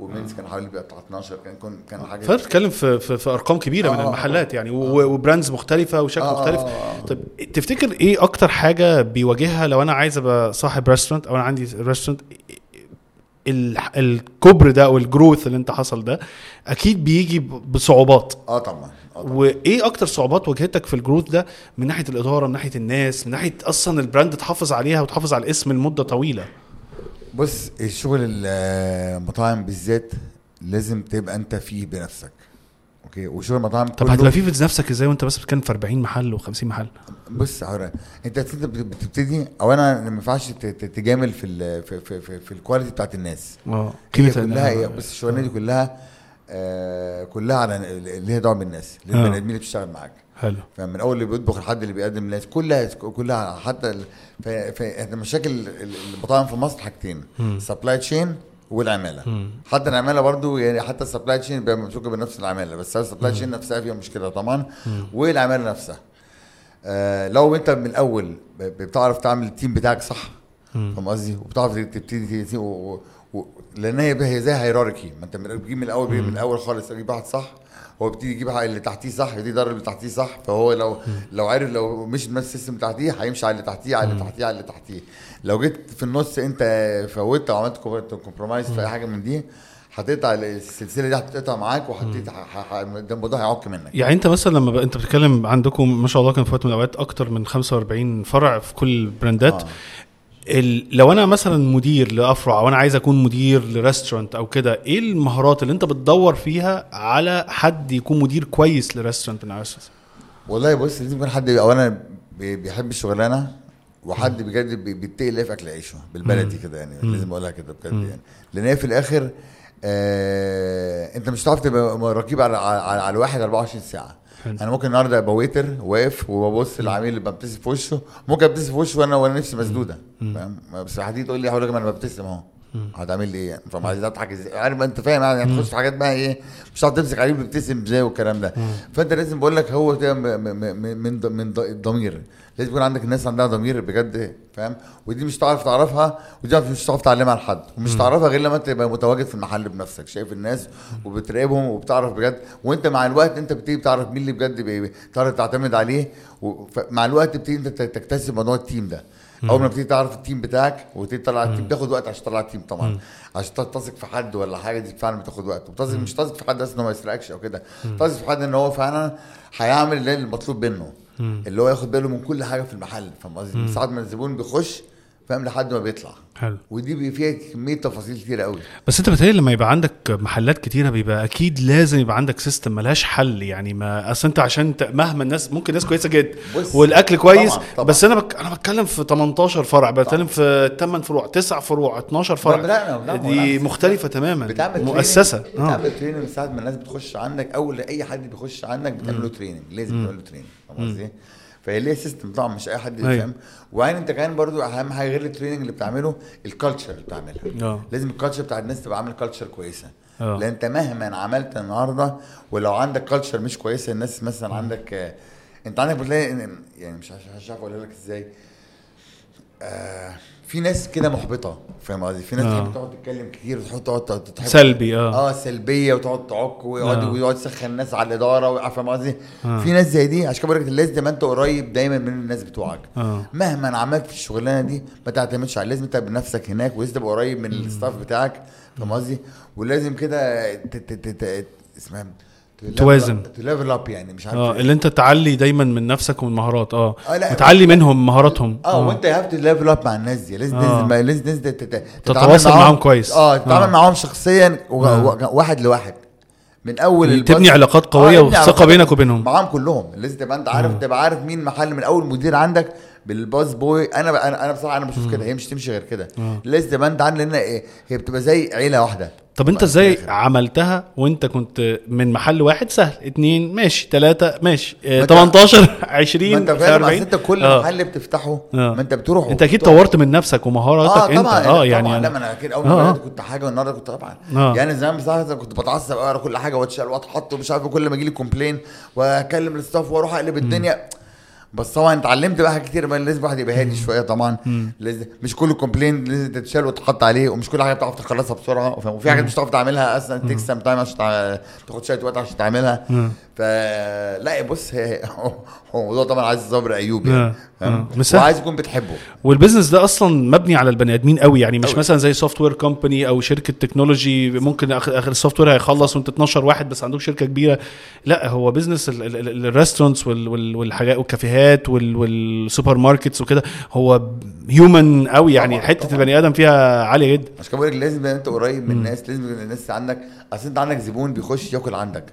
ومينز كان حوالي بقى بتاع 12 كان كان كان حاجة فانت بتتكلم في, في, في أرقام كبيرة من آه، المحلات يعني و- وbrands مختلفة وشكل آه، آه، مختلف. آه، آه. طب تفتكر إيه أكتر حاجة بيواجهها لو أنا عايز أبقى صاحب restaurant أو أنا عندي restaurant ال- الكبر ده أو ال growth اللي أنت حصل ده أكيد بيجي بصعوبات. آه طبعا آه طبعا. وإيه أكتر صعوبات واجهتك في ال growth ده من ناحية الإدارة من ناحية الناس من ناحية أصلا ال brand تحافظ عليها وتحافظ على الاسم لمدة طويلة؟ بص الشغل المطاعم بالذات لازم تبقى انت فيه بنفسك. أوكي؟ وشغل المطاعم طب هتبقى في نفسك إزاي وانت بس بتتكلم في 40 محل و50 محل؟ بص هقول انت بت- بت- بتبتدي أو أنا ما ينفعش تجامل في ال في في, في, في ال quality بتاعت الناس. آه. كلها هي بص الشغلانة دي كلها آه كلها على اللي هي دعوه بالناس آه. للبني آدمين اللي بتشتغل معاك. حلو. فمن أول اللي بيطبخ لحد اللي بيقدم الناس كلها كلها حتى ال- ف- ف- إحنا مشاكل ال- المطاعم في مصر حاجتين supply chain والعمالة. حتى العمالة برضو يعني حتى ال supply chain بيبقى ممسوكه بنفس العمالة بس ال supply chain نفسها فيها مشكلة طبعا والعمالة نفسها. آه لو أنت من الأول بتعرف تعمل ال team بتاعك صح فاهم قصدي؟ وبتعرف تبتدي و- و- لأن هي هي زي hierarchy ما أنت من- بتجيب من الأول من الأول خالص تجيب واحد صح هو بيبتدي يجيب اللي تحتيه صح يبتدي يدرب اللي تحتيه صح. فهو لو لو عارف لو مش نفس ال system تحتيه هيمشي على اللي تحتيه على اللي تحتيه على اللي تحتيه. لو جيت في النص انت فوتت أو عملت compromise في أي حاجة من دي هتقطع السلسلة دي هتقطع معاك وهتقطع الموضوع هيعك منك. يعني انت مثلا لما انت بتتكلم عندكم ما شاء الله كان في وقت من الأوقات أكتر من 45 فرع في كل البراندات. آه. لو أنا مثلا مدير لأفرع أو أنا عايز أكون مدير ل restaurant أو كده إيه المهارات اللي أنت بتدور فيها على حد يكون مدير كويس ل restaurant من والله بص لازم يكون حد اولا بي- بيحب الشغلانة وحد بجد بي- بيتقي الله في أكل عيشه بالبلدي كده يعني لازم أقولها كده بجد يعني. لأن هي في الآخر آه أنت مش هتعرف تبقى رقيب على على, على الواحد 24 ساعة. حلو. أنا ممكن النهارده أبقى ويتر واقف وببص للعميل اللي ببتسم في وشه. ممكن أبتسم في وشه وأنا وأنا نفسي مسدودة. فاهم؟ بس هتيجي تقول لي هقول لك أنا ببتسم أهو. هتعمل لي إيه؟ يعني فاهم؟ عايز أضحك إزاي؟ عارف أنت فاهم يعني هتخش في حاجات بقى إيه؟ مش هتعرف تمسك عليه وبتبتسم إزاي والكلام ده. فأنت لازم بقول لك هو ده م- م- م- من من الضمير. لازم يكون عندك الناس عندها ضمير بجد فاهم؟ ودي مش هتعرف تعرفها ودي مش هتعرف تعلمها لحد ومش تعرفها غير لما انت تبقى متواجد في المحل بنفسك شايف الناس وبتراقبهم وبتعرف بجد وانت مع الوقت انت بتيجي بتعرف مين اللي بجد بتعرف تعتمد عليه ومع الوقت بتيجي انت تكتسب موضوع ال team ده. أول ما بتيجي تعرف ال team بتاعك وتبتدي تطلع ال team بتاخد وقت عشان تطلع ال team طبعا عشان تثق في حد ولا حاجة دي فعلا بتاخد وقت. وبتثق مش تثق في حد بس انه ما يسرقكش أو كده تثق في حد إن هو فعلا هيعمل اللي المطلوب منه. اللي هو ياخد باله من كل حاجة في المحل فاهم قصدي؟ ساعه ما الزبون بيخش فاهم لحد ما بيطلع. حلو. ودي بي- فيها كمية تفاصيل كتير قوي. بس انت بتهيألي لما يبقى عندك محلات كتيرة بيبقى أكيد لازم يبقى عندك سيستم ملهاش حل. يعني ما أصل انت عشان ت... مهما الناس ممكن ناس كويسة جدا والأكل كويس طبعاً، طبعاً. بس أنا بك... أنا بتكلم في 18 فرع بتكلم في 8 فروع 9 فروع 12 فرع. لا، لا، لا، دي. مختلفة تماما بتعمل مؤسسة. training- آه. بتعمل training من ساعة ما الناس بتخش عندك اول اي حد بيخش عندك بتعمل له training لازم تعمل له training فاهم قصدي؟ فهي ليها system طبعا مش أي حد أيوة. يفهم. وبعدين أنت كمان برضو أهم حاجة غير ال training اللي بتعمله ال culture اللي بتعملها. آه. لازم ال culture بتاع الناس تبقى عامل culture كويسة. آه. لأن أنت مهما عملت النهارده ولو عندك culture مش كويسة الناس مثلا عندك آه، أنت عندك بتلاقي يعني مش عارف مش عارف أقولها لك إزاي. آه في ناس كده محبطة فاهم قصدي في ناس آه. تحب تقعد تتكلم كتير وتحط تقعد تحب سلبي آه آه سلبية وتقعد تعك ويقعد آه. ويقعد يسخن الناس على الإدارة فاهم قصدي؟ آه. في ناس زي دي عشان كده بقول لك لازم تبقى انت قريب دايما من الناس بتوعك آه مهما عملت في الشغلانة دي ما تعتمدش على لازم انت بنفسك هناك ولازم تبقى قريب من ال staff بتاعك فاهم قصدي؟ ولازم كده اسمها توازن. to level up يعني مش عارف آه إيه. اللي انت تعلي دايما من نفسك ومن مهارات آه آه،. وتعلي منهم مهاراتهم آه وانت have to level up مع الناس دي لازم آه. تنزل مع- لازم تنزل تت- تت- تتواصل معاهم كويس. آه تتعامل آه. معاهم شخصيا آه. واحد لواحد من أول تبني علاقات قوية تبني وثقة علاقات بينك وبينهم. معاهم كلهم لازم تبقى أنت عارف تبقى عارف مين محل من أول مدير عندك بالباص بوي. أنا أنا, أنا بصراحة أنا بشوف كده. هي مش تمشي غير كده. آه. تبقى انت عندك لأن إيه، هي بتبقى زي عيلة واحدة. طب أنت إزاي. عملتها وأنت كنت من محل واحد؟ سهل. اتنين. ماشي. تلاتة. ماشي. آه ما أنت- 18 ما 20 أنت فاهم. أصل 40 أنت كل آه. محل بتفتحه آه. ما أنت بتروح أنت أكيد. طورت من نفسك ومهاراتك آه أنت. طبعا. آه يعني طبعا لا ما أنا أكيد أول ما آه. بدأت كنت حاجة والنهاردة كنت طبعا. آه. يعني زمان بصراحة كنت بتعصب اقرا كل حاجة واتشال واتحط ومش عارف كل ما يجي لي complain وأكلم ال staff وأروح أقلب الدنيا. بس طبعا اتعلمت بقى حاجات كتير بقى لازم الواحد يبقى هادي شوية طبعا. لازم مش كل complain لازم تتشال وتحط عليه ومش كل حاجة بتعرف تخلصها بسرعة؟ وفي حاجات مش هتعرف تعملها أصلا take some time عشان تاخد شوية وقت عشان تعملها. فلا بص هو الموضوع طبعا عايز صبر ايوب يعني. وعايز يكون بتحبه. والبيزنس ده أصلا مبني على البني آدمين قوي يعني مش قوي. مثلا زي software company أو شركة تكنولوجي ممكن اخر ال software هيخلص وأنت 12 واحد بس عندك شركة كبيرة. لا هو business ال restaurants والحاجات والكافيهات وال- وال supermarkets وكده هو human قوي يعني طبعاً، حتة طبعاً. البني آدم فيها عالية جدا. عشان كده بقول لك لازم انت قريب من الناس لازم الناس عندك أصل انت عندك زبون بيخش ياكل عندك.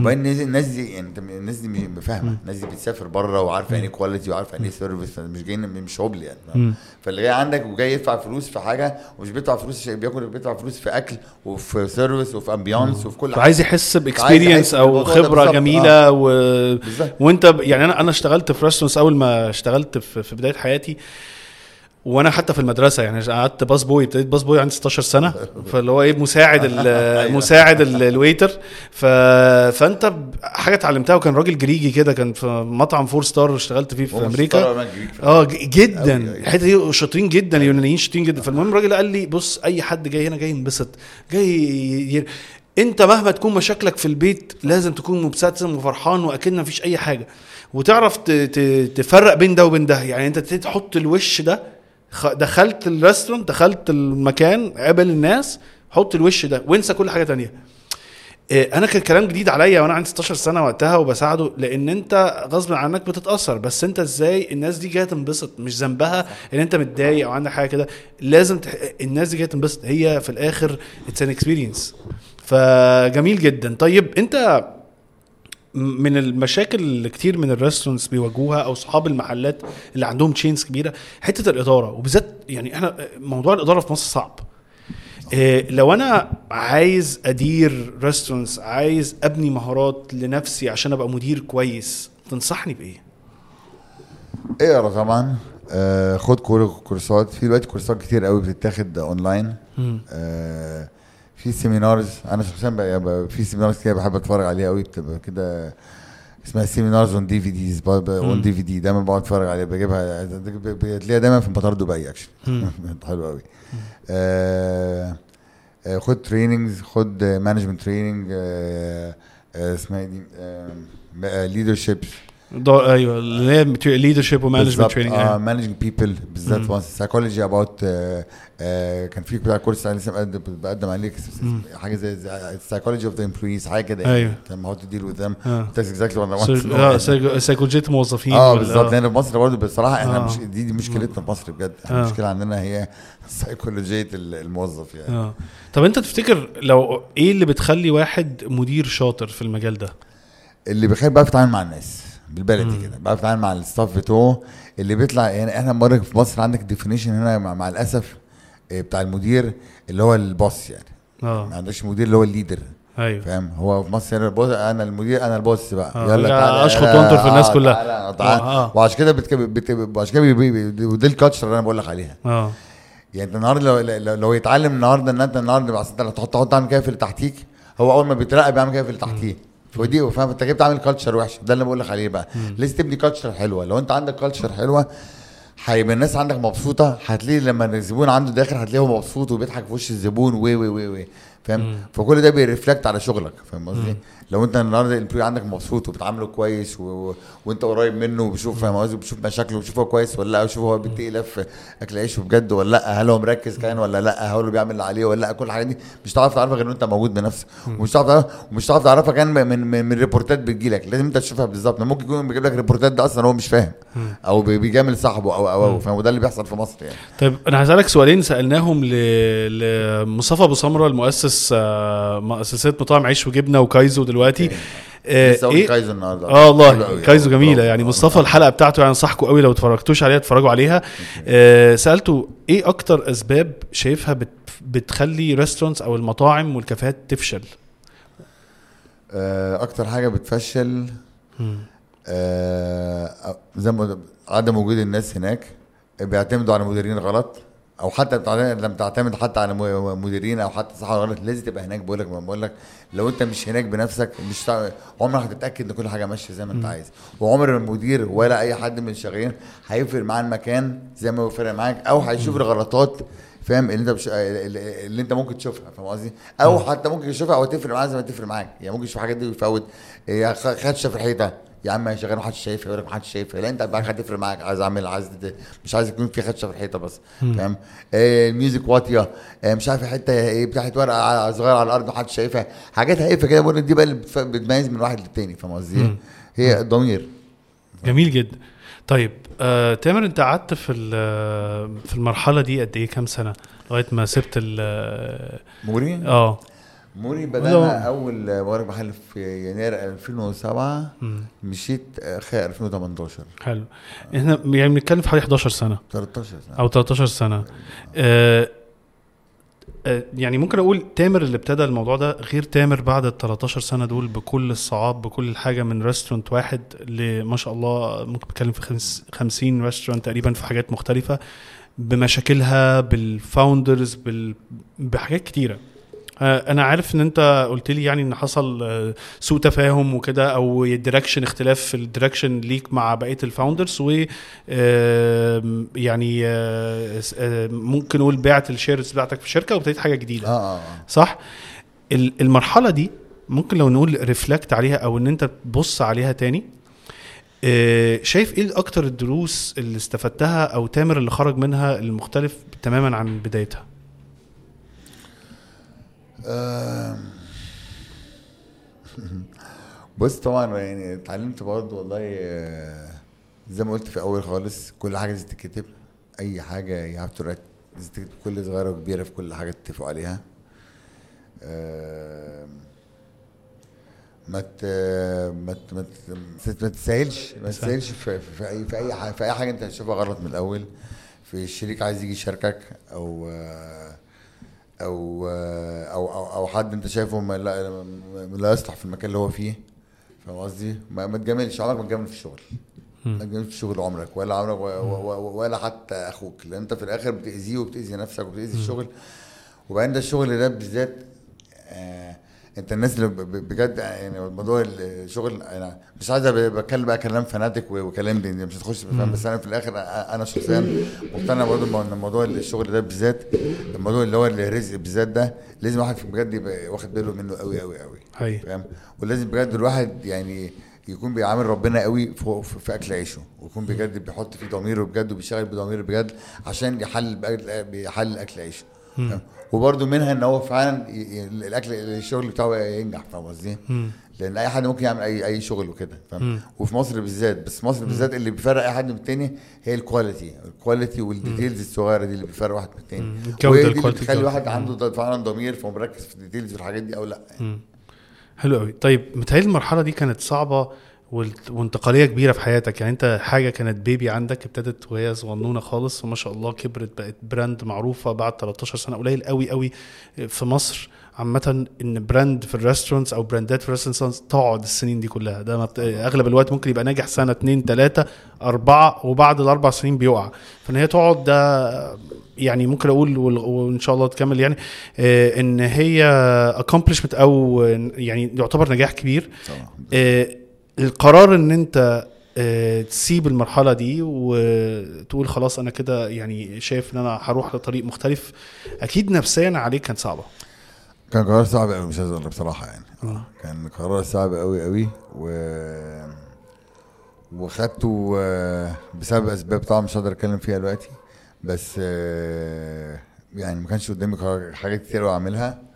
وبعدين الناس- دي يعني الناس دي فاهمة. الناس دي بتسافر بره وعارفة يعني إيه quality وعارفة يعني إيه service مش جايين مش هبل يعني؟ فاللي جاي عندك وجاي يدفع فلوس في حاجة ومش بيدفع فلوس بياكل بيدفع فلوس في أكل وفي service وفي ambiance وفي كل حاجة. فعايز يحس ب experience أو خبرة جميلة و... بالظبط. وأنت. يعني أنا أنا اشتغلت في restaurants أول ما اشتغلت في, في بداية حياتي. وأنا حتى في المدرسة يعني قعدت busboy ابتديت busboy عندي 16 سنة فاللي هو إيه مساعد ال- مساعد ال- ال waiter ف... فأنت حاجة اتعلمتها وكان راجل جريجي كده كان في مطعم four star اشتغلت فيه في أمريكا؟ آه جدا. الحتة دي شاطرين جدا اليونانيين شاطرين جدا فالمهم الراجل قال لي بص أي حد جاي هنا جاي ينبسط جاي ي... أنت مهما تكون مشاكلك في البيت لازم تكون مبتسم وفرحان واكن مفيش أي حاجة وتعرف ت... ت... تفرق بين ده وبين ده يعني أنت تحط الوش ده. دخلت الريستورانت دخلت المكان قابل الناس حط الوش ده وانسى كل حاجة تانية. إيه، أنا كان كلام جديد عليا وأنا عندي 16 سنة وقتها وبساعده لأن أنت غصب عنك بتتأثر بس أنت إزاي الناس دي جاية تنبسط؟ مش ذنبها إن أنت متضايق أو عندك حاجة كده. لازم تح... الناس دي جاية تنبسط. هي في الآخر it's an experience فجميل جدا. طيب أنت من المشاكل اللي كتير من ال restaurants بيواجهوها أو اصحاب المحلات اللي عندهم chains كبيرة حتة الإدارة وبالذات يعني إحنا موضوع الإدارة في مصر صعب. إيه لو أنا عايز أدير restaurants عايز أبني مهارات لنفسي عشان أبقى مدير كويس تنصحني بإيه؟ اقرا طبعا آه خد كور- كورسات. في دلوقتي كورسات كتير قوي بتتاخد اونلاين. آه في سيمينارز أنا شخصيا بقى بقى في سيمينارز كده بحب أتفرج عليها قوي بتبقى كده اسمها سيمينارز اون دي في ديز اون. دي في دي دايما بقعد أتفرج عليها. بجيبها بتلاقيها دايما في مطار دبي اكشلي. حلو قوي آه آه خد تريننجز خد مانجمنت تريننج اسمها إيه دي؟ leadership ده أيوه اللي هي leadership و management training آه managing people بالذات مم. psychology about كان في بتاع كورس أنا لسه بقدم عليه. حاجة زي psychology of the employees حاجة كده يعني. أيوه. how to deal with them that's exactly what سيكولوجيه الموظفين آه وال- بالظبط لأن في مصر برضه بصراحة إحنا آه. مش دي, دي مشكلتنا في مصر بجد إحنا آه. المشكلة عندنا هي سيكولوجيه ال- الموظف يعني آه طب أنت تفتكر لو إيه اللي بتخلي واحد مدير شاطر في المجال ده؟ اللي بيخاف بقى يتعامل مع الناس بالبلدي. كده. بقى يتعامل مع ال staff بتوعه اللي بيطلع يعني إحنا مره في مصر عندك definition هنا مع, مع الأسف آه، بتاع المدير اللي هو ال boss يعني. ما آه عندكش مدير اللي هو ال leader. أيوه. فاهم؟ هو في مصر هنا أنا المدير أنا ال boss بقى. آه، يلا تعالى يلا، وانطر في الناس آه، كلها. تعالى تعالى. آه،. وعشان كده بتك... وعشان كده. ودي ال culture اللي أنا بقول لك عليها. آه. يعني أنت النهارده لو, لو, لو يتعلم النهارده إن أنت النهارده بس أنت لو تحط تحط تعمل كده في اللي تحتيك هو أول ما بيترقى بيعمل كده في اللي تحتيه. فدي فاهم انت كده بتعمل culture وحشه ده اللي بقول لك عليه بقى. لازم تبني culture حلوة. لو أنت عندك culture حلوة هيبقى الناس عندك مبسوطة هتلاقي لما الزبون عنده داخل هتلاقيه مبسوط وبيضحك في وش الزبون و و و و. فاهم؟ فكل ده بي reflect على شغلك. فاهم قصدي؟ لو انت النهارده ال employee عندك مبسوط وبتعامله كويس و... وانت قريب منه وبشوف فاهم قصدي بتشوف مشاكله وبتشوف هو كويس ولا لا وشوف هو بيتقي في أكل عيشه بجد ولا لا هل هو مركز كان ولا لا هل هو بيعمل اللي عليه ولا لا كل الحاجات دي مش هتعرف تعرفها غير وانت موجود بنفسك. ومش هتعرف تعرف ومش هتعرف تعرفها كان من من, من reports بتجيلك لازم انت تشوفها بالظبط. ممكن يكون بيجيب لك reports ده أصلا هو مش فاهم أو بي- بيجامل صاحبه أو أو, أو فاهم؟ وده اللي بيحصل في مصر يعني. طيب أنا هسألك سؤالين سألناهم ل... لمصطفى أبو سمرة المؤسس آه، مؤسسات مطاعم عيش وجبنة وكايزو دلوقتي. آه، لسه إيه؟ كايزو النهارده. آه والله. كايزو جميلة. يعني. مصطفى. الحلقة بتاعته يعني أنصحكم قوي لو اتفرجتوش عليها اتفرجوا عليها. آه سألته إيه أكتر أسباب شايفها بت بتخلي ريستورانتس أو المطاعم والكافيهات تفشل؟ آه، أكتر حاجة بتفشل آه، زي ما عدم وجود الناس هناك. بيعتمدوا على مديرين غلط أو حتى لما تعتمد حتى على مديرين أو حتى صح غلط لازم تبقى هناك. بقول لك بقول لك لو أنت مش هناك بنفسك مش تع- عمرك هتتأكد إن كل حاجة ماشية زي ما أنت عايز. وعمر المدير ولا أي حد من الشغالين هيفرق معاه المكان زي ما هو فرق معاك أو هيشوف الغلطات فاهم؟ اللي أنت بش... اللي أنت ممكن تشوفها فاهم قصدي؟ أو حتى ممكن يشوفها أو تفرق معاه زي ما تفرق معاك. يعني ممكن يشوف حاجات دي ويفوت. إيه، خدشه في الحيطة. يا عم شغال محدش شايفها يقول لك محدش شايفها. لا انت بقى هتفرق معاك عايز اعمل عايز مش عايز يكون في خدشة في الحيطة بس فاهم آه ال music واطية آه مش عارف حتة إيه بتاعت ورقة صغيرة على الأرض محدش شايفها. حاجات هايفة كده بقول دي بقى اللي بتميز من واحد للتاني فاهم قصدي هي الضمير جميل جدا. طيب آه تامر انت قعدت في في المرحلة دي قد إيه؟ كام سنة؟ لغاية ما سبت ال موري آه. موري لا. بدأنا أول مورد محل في يناير 2007 مم. مشيت آخر 2018 حلو. إحنا يعني بنتكلم في حوالي 11 سنة. 13 سنة. أو 13 سنة. آه آه، يعني ممكن أقول تامر اللي ابتدى الموضوع ده غير تامر بعد ال 13 سنة دول بكل الصعاب بكل الحاجة من restaurant واحد لما شاء الله ممكن بتكلم في خمس- 50 restaurant تقريبا في حاجات مختلفة بمشاكلها بال founders بال... بحاجات كتيرة. أنا عارف إن أنت قلت لي يعني إن حصل آه، سوء تفاهم وكده أو direction اختلاف في ال direction ليك مع بقية ال founders و يعني آه، آه، ممكن نقول بعت ال shares بتاعتك في الشركة وابتديت حاجة جديدة. آه صح؟ ال- المرحلة دي ممكن لو نقول reflect عليها أو إن أنت تبص عليها تاني آه، شايف إيه أكتر الدروس اللي استفدتها أو تامر اللي خرج منها المختلف تماما عن بدايتها. بص طبعا يعني اتعلمت برضه والله آه، زي ما قلت في اول خالص كل حاجة لازم تتكتب أي حاجة you have to لازم تكتب كل صغيرة وكبيرة في كل حاجة تتفقوا عليها. ما ت ما ت ما ت- ما تسهلش ما تسهلش في, في, في أي في أي حاجة في أي حاجة أنت هتشوفها غلط من الأول. في الشريك عايز يجي يشاركك أو آه، أو أو أو, أو حد أنت شايفه ما لا, لا يصلح في المكان اللي هو فيه. فاهم قصدي؟ ما, ما تجاملش. عمرك ما تجامل في الشغل. ما تجاملش في شغل عمرك ولا عمرك ولا حتى أخوك. لأن أنت في الآخر بتأذيه وبتأذي نفسك وبتأذي الشغل. وبعدين ده الشغل ده بالذات انت الناس اللي بجد يعني موضوع الشغل أنا مش عايز بتكلم بقى كلام فناتك و- وكلام دي مش هتخش بس أنا في الآخر أنا شخصيا مقتنع برضه إن موضوع الشغل ده بالذات الموضوع اللي هو الرزق بالذات ده لازم واحد بجد يبقى واخد باله منه قوي قوي قوي. فاهم؟ ولازم بجد الواحد يعني يكون بيعامل ربنا قوي في, أكل عيشه. ويكون بجد بيحط فيه ضميره بجد وبيشتغل بضميره بجد عشان يحل بيحل أكل عيشه؟ وبرده منها إن هو فعلا الأكل الشغل بتاعه ينجح فاهم قصدي؟ لأن أي حد ممكن يعمل أي أي شغل وكده فاهم؟ وفي مصر بالذات بس مصر بالذات اللي بيفرق أي حد من التاني هي ال quality ال quality وال details الصغيرة دي اللي بيفرق واحد من التاني. وهي دي اللي بتخلي. واحد عنده فعلا ضمير فمركز في ال details والحاجات دي أو لأ. حلو قوي طيب متهيألي المرحلة دي كانت صعبة وانتقالية كبيرة في حياتك. يعني انت حاجة كانت baby عندك ابتدت وهي صغنونة خالص وما شاء الله كبرت بقت brand معروفة بعد 13 سنة قليل قوي قوي في مصر. عامة إن brand في ال restaurants أو brand ات في ال restaurants تقعد السنين دي كلها. ده. أغلب الوقت ممكن يبقى ناجح سنة اتنين تلاتة أربعة وبعد الأربع سنين بيقع. فإن هي تقعد ده يعني ممكن أقول وإن شاء الله تكمل يعني آه، إن هي accomplishment أو يعني يعتبر نجاح كبير. طبعا. آه، القرار إن أنت آه، تسيب المرحلة دي وتقول خلاص أنا كده يعني شايف إن أنا هروح لطريق مختلف أكيد نفسيا عليك كانت صعبه كان قرار صعب قوي مش عايز أقول بصراحة يعني. آه. كان قرار صعب قوي قوي و وخدته آه، بسبب أسباب طبعا مش هقدر أتكلم فيها دلوقتي. بس آه، يعني ما كانش قدامي حاجات كتير أعملها.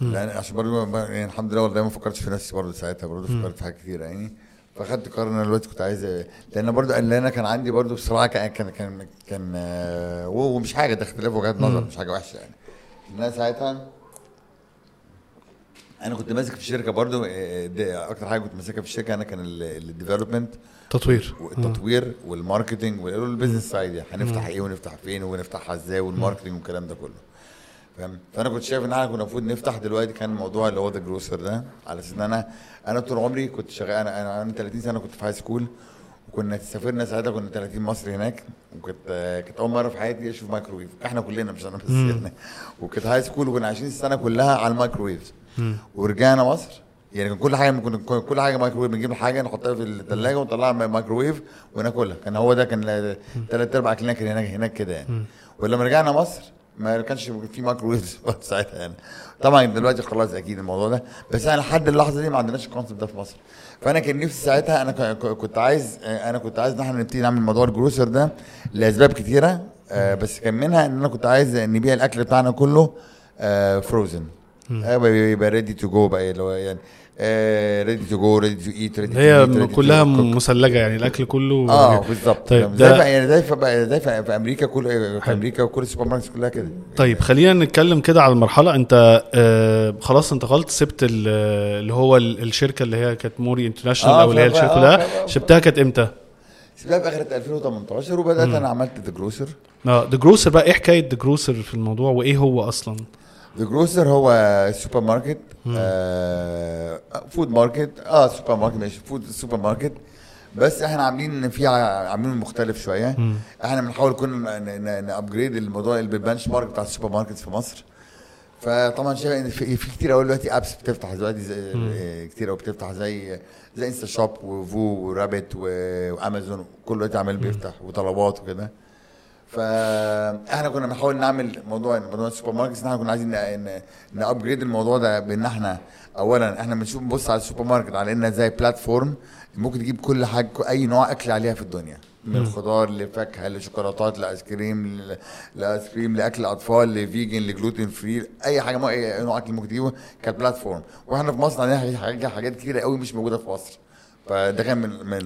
لأن عشان برضه يعني الحمد لله والله ما فكرتش في نفسي برضه ساعتها برضه فكرت في حاجات كتير يعني. فاخدت قرار إن أنا دلوقتي كنت عايز لأن برضه اللي أنا كان عندي برضه بصراحه كان كان كان, كان آه، ومش حاجة ده اختلاف وجهات نظر مش حاجة وحشة يعني. إن أنا ساعتها أنا كنت ماسك في الشركة برضو آه، ده أكتر حاجة كنت ماسكها في الشركة أنا كان ال development تطوير. والتطوير وال marketing وال business side يعني. هنفتح إيه ونفتح فين ونفتحها إزاي وال marketing والكلام ده كله. فاهم؟ فأنا كنت شايف إن إحنا كنا المفروض نفتح دلوقتي كان الموضوع اللي هو The Grocer ده على أساس إن أنا أنا طول عمري كنت شغال أنا أنا أنا 30 سنة كنت في high school وكنا سافرنا ساعتها كنا 30 مصر هناك وكنت كانت أول مرة في حياتي أشوف مايكرويف إحنا كلنا مش أنا بس يعني وكانت high school وكنا عايشين السنة كلها على المايكرويف ورجعنا مصر. يعني كان كل حاجة كنا كل حاجة مايكرويف بنجيب حاجة نحطها في الثلاجه ونطلعها من الميكرويف وناكلها. كان هو ده كان ثلاث ارباع أكلنا كان هناك هناك كده يعني. ولما رجعنا مصر ما كانش في مايكرويف ساعتها يعني. طبعا دلوقتي خلاص أكيد الموضوع ده. بس أنا لحد اللحظة دي ما عندناش ال concept ده في مصر. فأنا كان نفسي ساعتها أنا كنت عايز أنا كنت عايز إن إحنا نبتدي نعمل موضوع ال grocer ده لأسباب كتيرة. آه، بس كان منها إن أنا كنت عايز نبيع الأكل بتاعنا كله frozen يبقى ready to go بقى اللي هو يعني ready to go ready to eat ready هي كلها مثلجه يعني الأكل كله آه بالظبط. طيب، طيب ده- في- يعني زي في زي في أمريكا كل في أمريكا وكل ال supermarkets كلها كده. طيب خلينا نتكلم كده على المرحلة. انت آه خلاص انتقلت سبت ال- اللي هو ال- الشركة اللي هي كانت موري International آه، أو اللي هي ف- الشركة آه، كلها. ف- سبتها كانت إمتى؟ سبتها في آخر 2018 وبدأت أنا عملت ذا جروسر آه The Grocer بقى إيه حكاية The Grocer في الموضوع؟ وإيه هو أصلا؟ The Grocer هو سوبر ماركت آه food market آه سوبر ماركت ماشي. food supermarket بس إحنا عاملين فيه ع- عاملين مختلف شوية. إحنا بنحاول كنا ن upgrade الموضوع ال benchmark بتاع السوبر ماركت في مصر. فطبعا شايف إن في, في كتير قوي دلوقتي apps بتفتح دلوقتي زي آه، كتير قوي بتفتح زي زي InstaShop وفو ورابيت وامازون كل دلوقتي عمال بيفتح وطلبات وكده. فاحنا كنا بنحاول نعمل موضوع موضوع ال supermarkets إحنا كنا عايزين ن upgrade الموضوع ده بإن إحنا اولا إحنا بنشوف نبص على السوبر ماركت على إنها زي platform ممكن تجيب كل حاجة أي نوع أكل عليها في الدنيا من خضار لفاكهة لشوكولاتات لآيس كريم لآيس كريم لأكل اطفال ل vegan ل gluten free أي حاجة ما أي نوع أكل ممكن تجيبه ك platform وإحنا في مصر عندنا حاجات حاجات كتيرة قوي مش موجودة في مصر. فده كان من من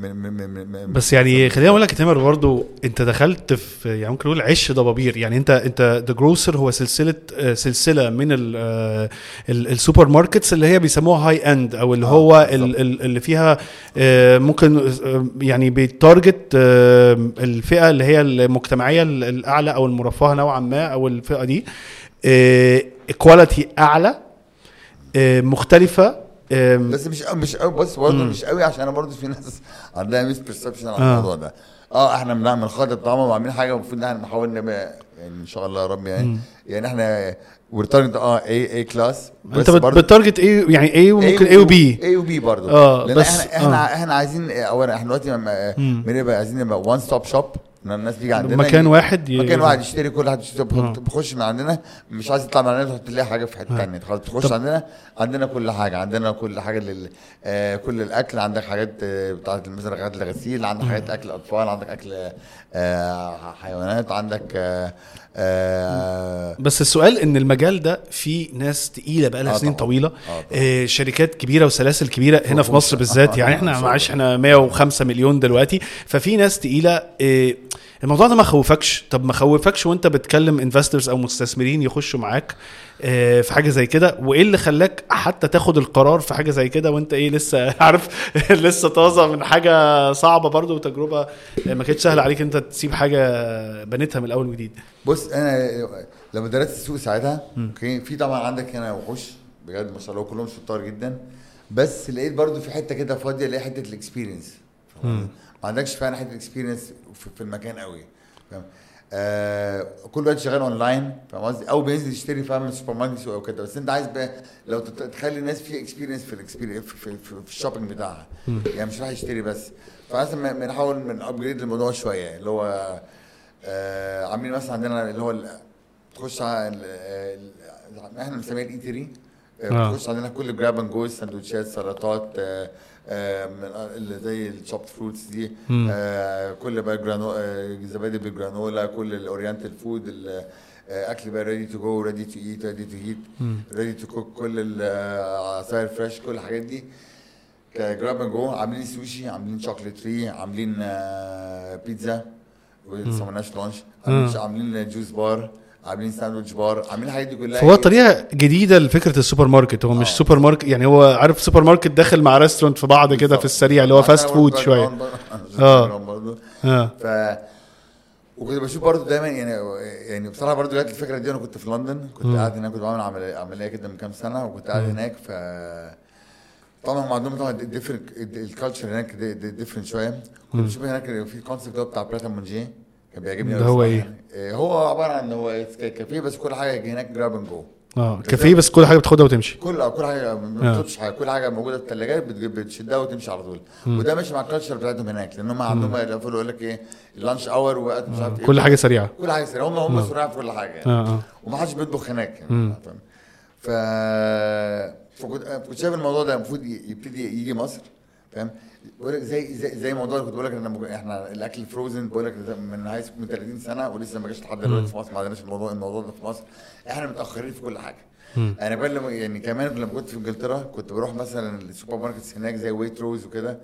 من من من, من, من بس يعني خليني أقول لك تامر برضه أنت دخلت في يعني ممكن نقول عش دبابير يعني انت أنت The Grocer هو سلسلة آه، سلسلة من ال- آه، ال- ال supermarkets اللي هي بيسموها high end أو اللي آه، هو ال- اللي فيها آه، ممكن آه، يعني بي target آه، الفئة اللي هي المجتمعية ال- الأعلى أو المرفهة نوعا ما أو الفئة دي كواليتي أعلى آه، مختلفة بس مش قوي مش قوي بص برضه. مش قوي عشان أنا برضه في ناس عندها ميس بيرسبشن على آه. الموضوع ده آه إحنا بنعمل خاطر طعمه وعاملين حاجة المفروض إن إحنا نحاول نبقى يعني إن شاء الله يا رب يعني. يعني إحنا ورتارجت آه اي اي كلاس أنت بت- بتارجت إيه يعني إيه وممكن إيه وبي اي وبي برضه لأن بس- إحنا إحنا آه. إحنا عايزين اولا إحنا دلوقتي. بنبقى عايزين نبقى وان ستوب شوب ان الناس تيجي عندنا مكان واحد ي- مكان واحد يشتري كل واحد يشتري آه. بخش من عندنا مش عايز تطلع من عندنا تلاقي حاجة في حتة ثانية خلاص تخش طب- عندنا عندنا كل حاجة عندنا كل حاجة لل آه كل الأكل. عندك حاجات آه بتاعت مثلا حاجات الغسيل عندك حاجات أكل أطفال عندك أكل آه حيوانات عندك آه آه بس السؤال إن المجال ده فيه ناس تقيلة بقى لها آه سنين. طويلة آه. آه شركات كبيرة وسلاسل كبيرة هنا في مصر بالذات يعني إحنا معاش إحنا 105 مليون دلوقتي ففي ناس تقيلة آه الموضوع ده ما خوفكش. طب ما خوفكش وانت بتكلم investors أو مستثمرين يخشوا معاك آه، في حاجة زي كده؟ وايه اللي خلاك حتى تاخد القرار في حاجة زي كده وانت إيه لسه عارف لسه طازة من حاجة صعبة برضو وتجربة ما كانتش سهلة عليك انت تسيب حاجة بنيتها من الأول وجديد؟ بص أنا لما درست السوق ساعتها أوكي في طبعا عندك هنا وحوش بجد ما شاء الله كلهم شطار جدا. بس لقيت برضو في حتة كده فاضية اللي هي حتة ال experience ما عندكش فعلا حتة ال experience في, المكان قوي. فاهم؟ آه كل وقت شغال اونلاين فاهم قصدي؟ أو بينزل يشتري فاهم من السوبر ماركت أو كده. بس أنت عايز بقى لو تخلي الناس في experience في ال experience في, في, في, في ال shopping بتاعها. يعني مش راح يشتري بس. فلازم بنحاول ن upgrade الموضوع شوية. اللي هو آه عاملين مثلا عندنا اللي هو تخش على إحنا بنسميها ال eatery. آه. بتخش عندنا كل grab and go سندوتشات سلطات آه، آه، اللي زي ال chopped fruits دي. آه، كل بقى granola آه، زبادي بال granola كل ال oriental food ال- آه، أكل بقى ready to go ready to eat ready to heat ready to cook كل العصاير fresh كل الحاجات دي. ك grab and go عاملين سوشي عاملين chocolate free عاملين آه، بيتزا ولسه عملناش launch عاملين juice bar عاملين sandwich bar عاملين الحاجات دي كلها. فهو إيه؟ طريقة جديدة لفكرة السوبر ماركت هو مش آه. سوبر ماركت يعني هو عارف سوبر ماركت داخل مع restaurant في بعض كده في السريع اللي هو fast food شوية. آه. آه. ف وكنت بشوف برضه دايما يعني يعني بصراحة برضه جات الفكرة دي. أنا كنت في لندن كنت. قاعد هناك كنت بعمل عمليه عملية كده من كام سنة وكنت قاعد هناك. ف طبعا هم عندهم طبعا different ال culture هناك different شوية. كنت بشوف هناك في concept بتاع Pret A Manger كان بيعجبني ده هو إيه؟ يعني. هو عبارة عن هو كافيه بس كل حاجة هناك grab and go آه كافيه بس كل حاجة بتاخدها وتمشي. كل كل حاجة ما بتطلبش حاجة كل حاجة موجودة في الثلاجات بتشدها وتمشي على طول. وده ماشي مع ال culture بتاعتهم هناك لأن هم عندهم يقول لك إيه ال lunch hour وقت مش عارف إيه. كل حاجة سريعة. كل حاجة سريعة. هم هم سرعه في كل حاجة يعني. آه آه. ومحدش بيطبخ هناك. يعني فاهم؟ ف فكنت كنت شايف الموضوع ده المفروض يبتدي يجي مصر. فاهم بقول لك زي زي زي موضوع كنت بقول لك إن إحنا الأكل ال frozen بقول لك من هاي من 30 سنة ولسه ما جاش لحد دلوقتي في مصر ما عندناش الموضوع الموضوع ده في مصر إحنا متأخرين في كل حاجة. أنا بقى يعني كمان لما كنت في إنجلترا كنت بروح مثلا ال supermarkets هناك زي Waitrose وكده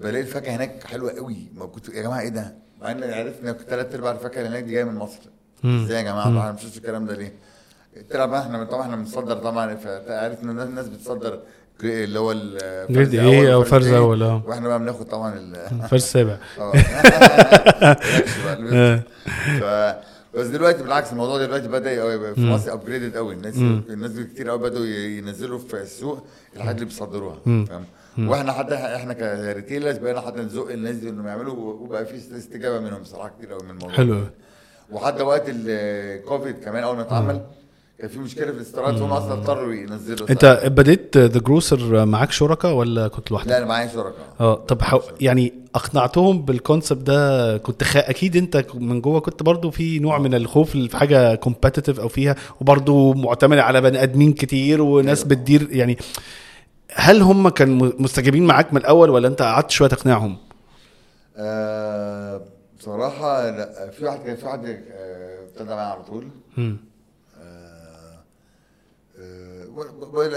بلاقي الفاكهة هناك حلوة قوي ما كنت يا جماعة إيه ده؟ مع إن عرفت إن ثلاث أرباع الفاكهة اللي هناك دي جاية من مصر. إزاي يا جماعة طبعا أنا مش شفتش الكلام ده ليه؟ طلع بقى إحنا طبعا إحنا بنصدر طبعا فعرفت إن الناس بتصدر اللي هو الفرز إيه أو فرز أول آه. وإحنا بقى بناخد طبعا ال فرز سابع. آه. آه. بس دلوقتي بالعكس الموضوع دلوقتي بدأ في مصر upgraded قوي الناس الناس كتير قوي بدأوا ينزلوا في السوق الحاجات اللي بيصدروها فاهم؟ وإحنا حتى إحنا ك retailers بقينا حتى نزق الناس دي إنهم يعملوا وبقى في استجابة منهم بصراحه كتير قوي من الموضوع حلو. وحتى وقت الكوفيد كمان أول ما اتعمل كان في مشكلة في الاستيراد فهم أصلا اضطروا ينزلوا أنت بديت The Grocer معاك شركاء ولا كنت لوحدك؟ لا أنا معايا شركاء آه طب حو... يعني أقنعتهم بال concept ده كنت خ... أكيد أنت من جوه كنت برضو في نوع من الخوف في حاجة competitive أو فيها وبرضو معتمد على بني آدمين كتير وناس أيوة. بتدير يعني هل هم كانوا مستجيبين معاك من الأول ولا أنت قعدت شوية تقنعهم؟ آه بصراحة لا في واحد كان في واحد آه، ابتدى معايا على طول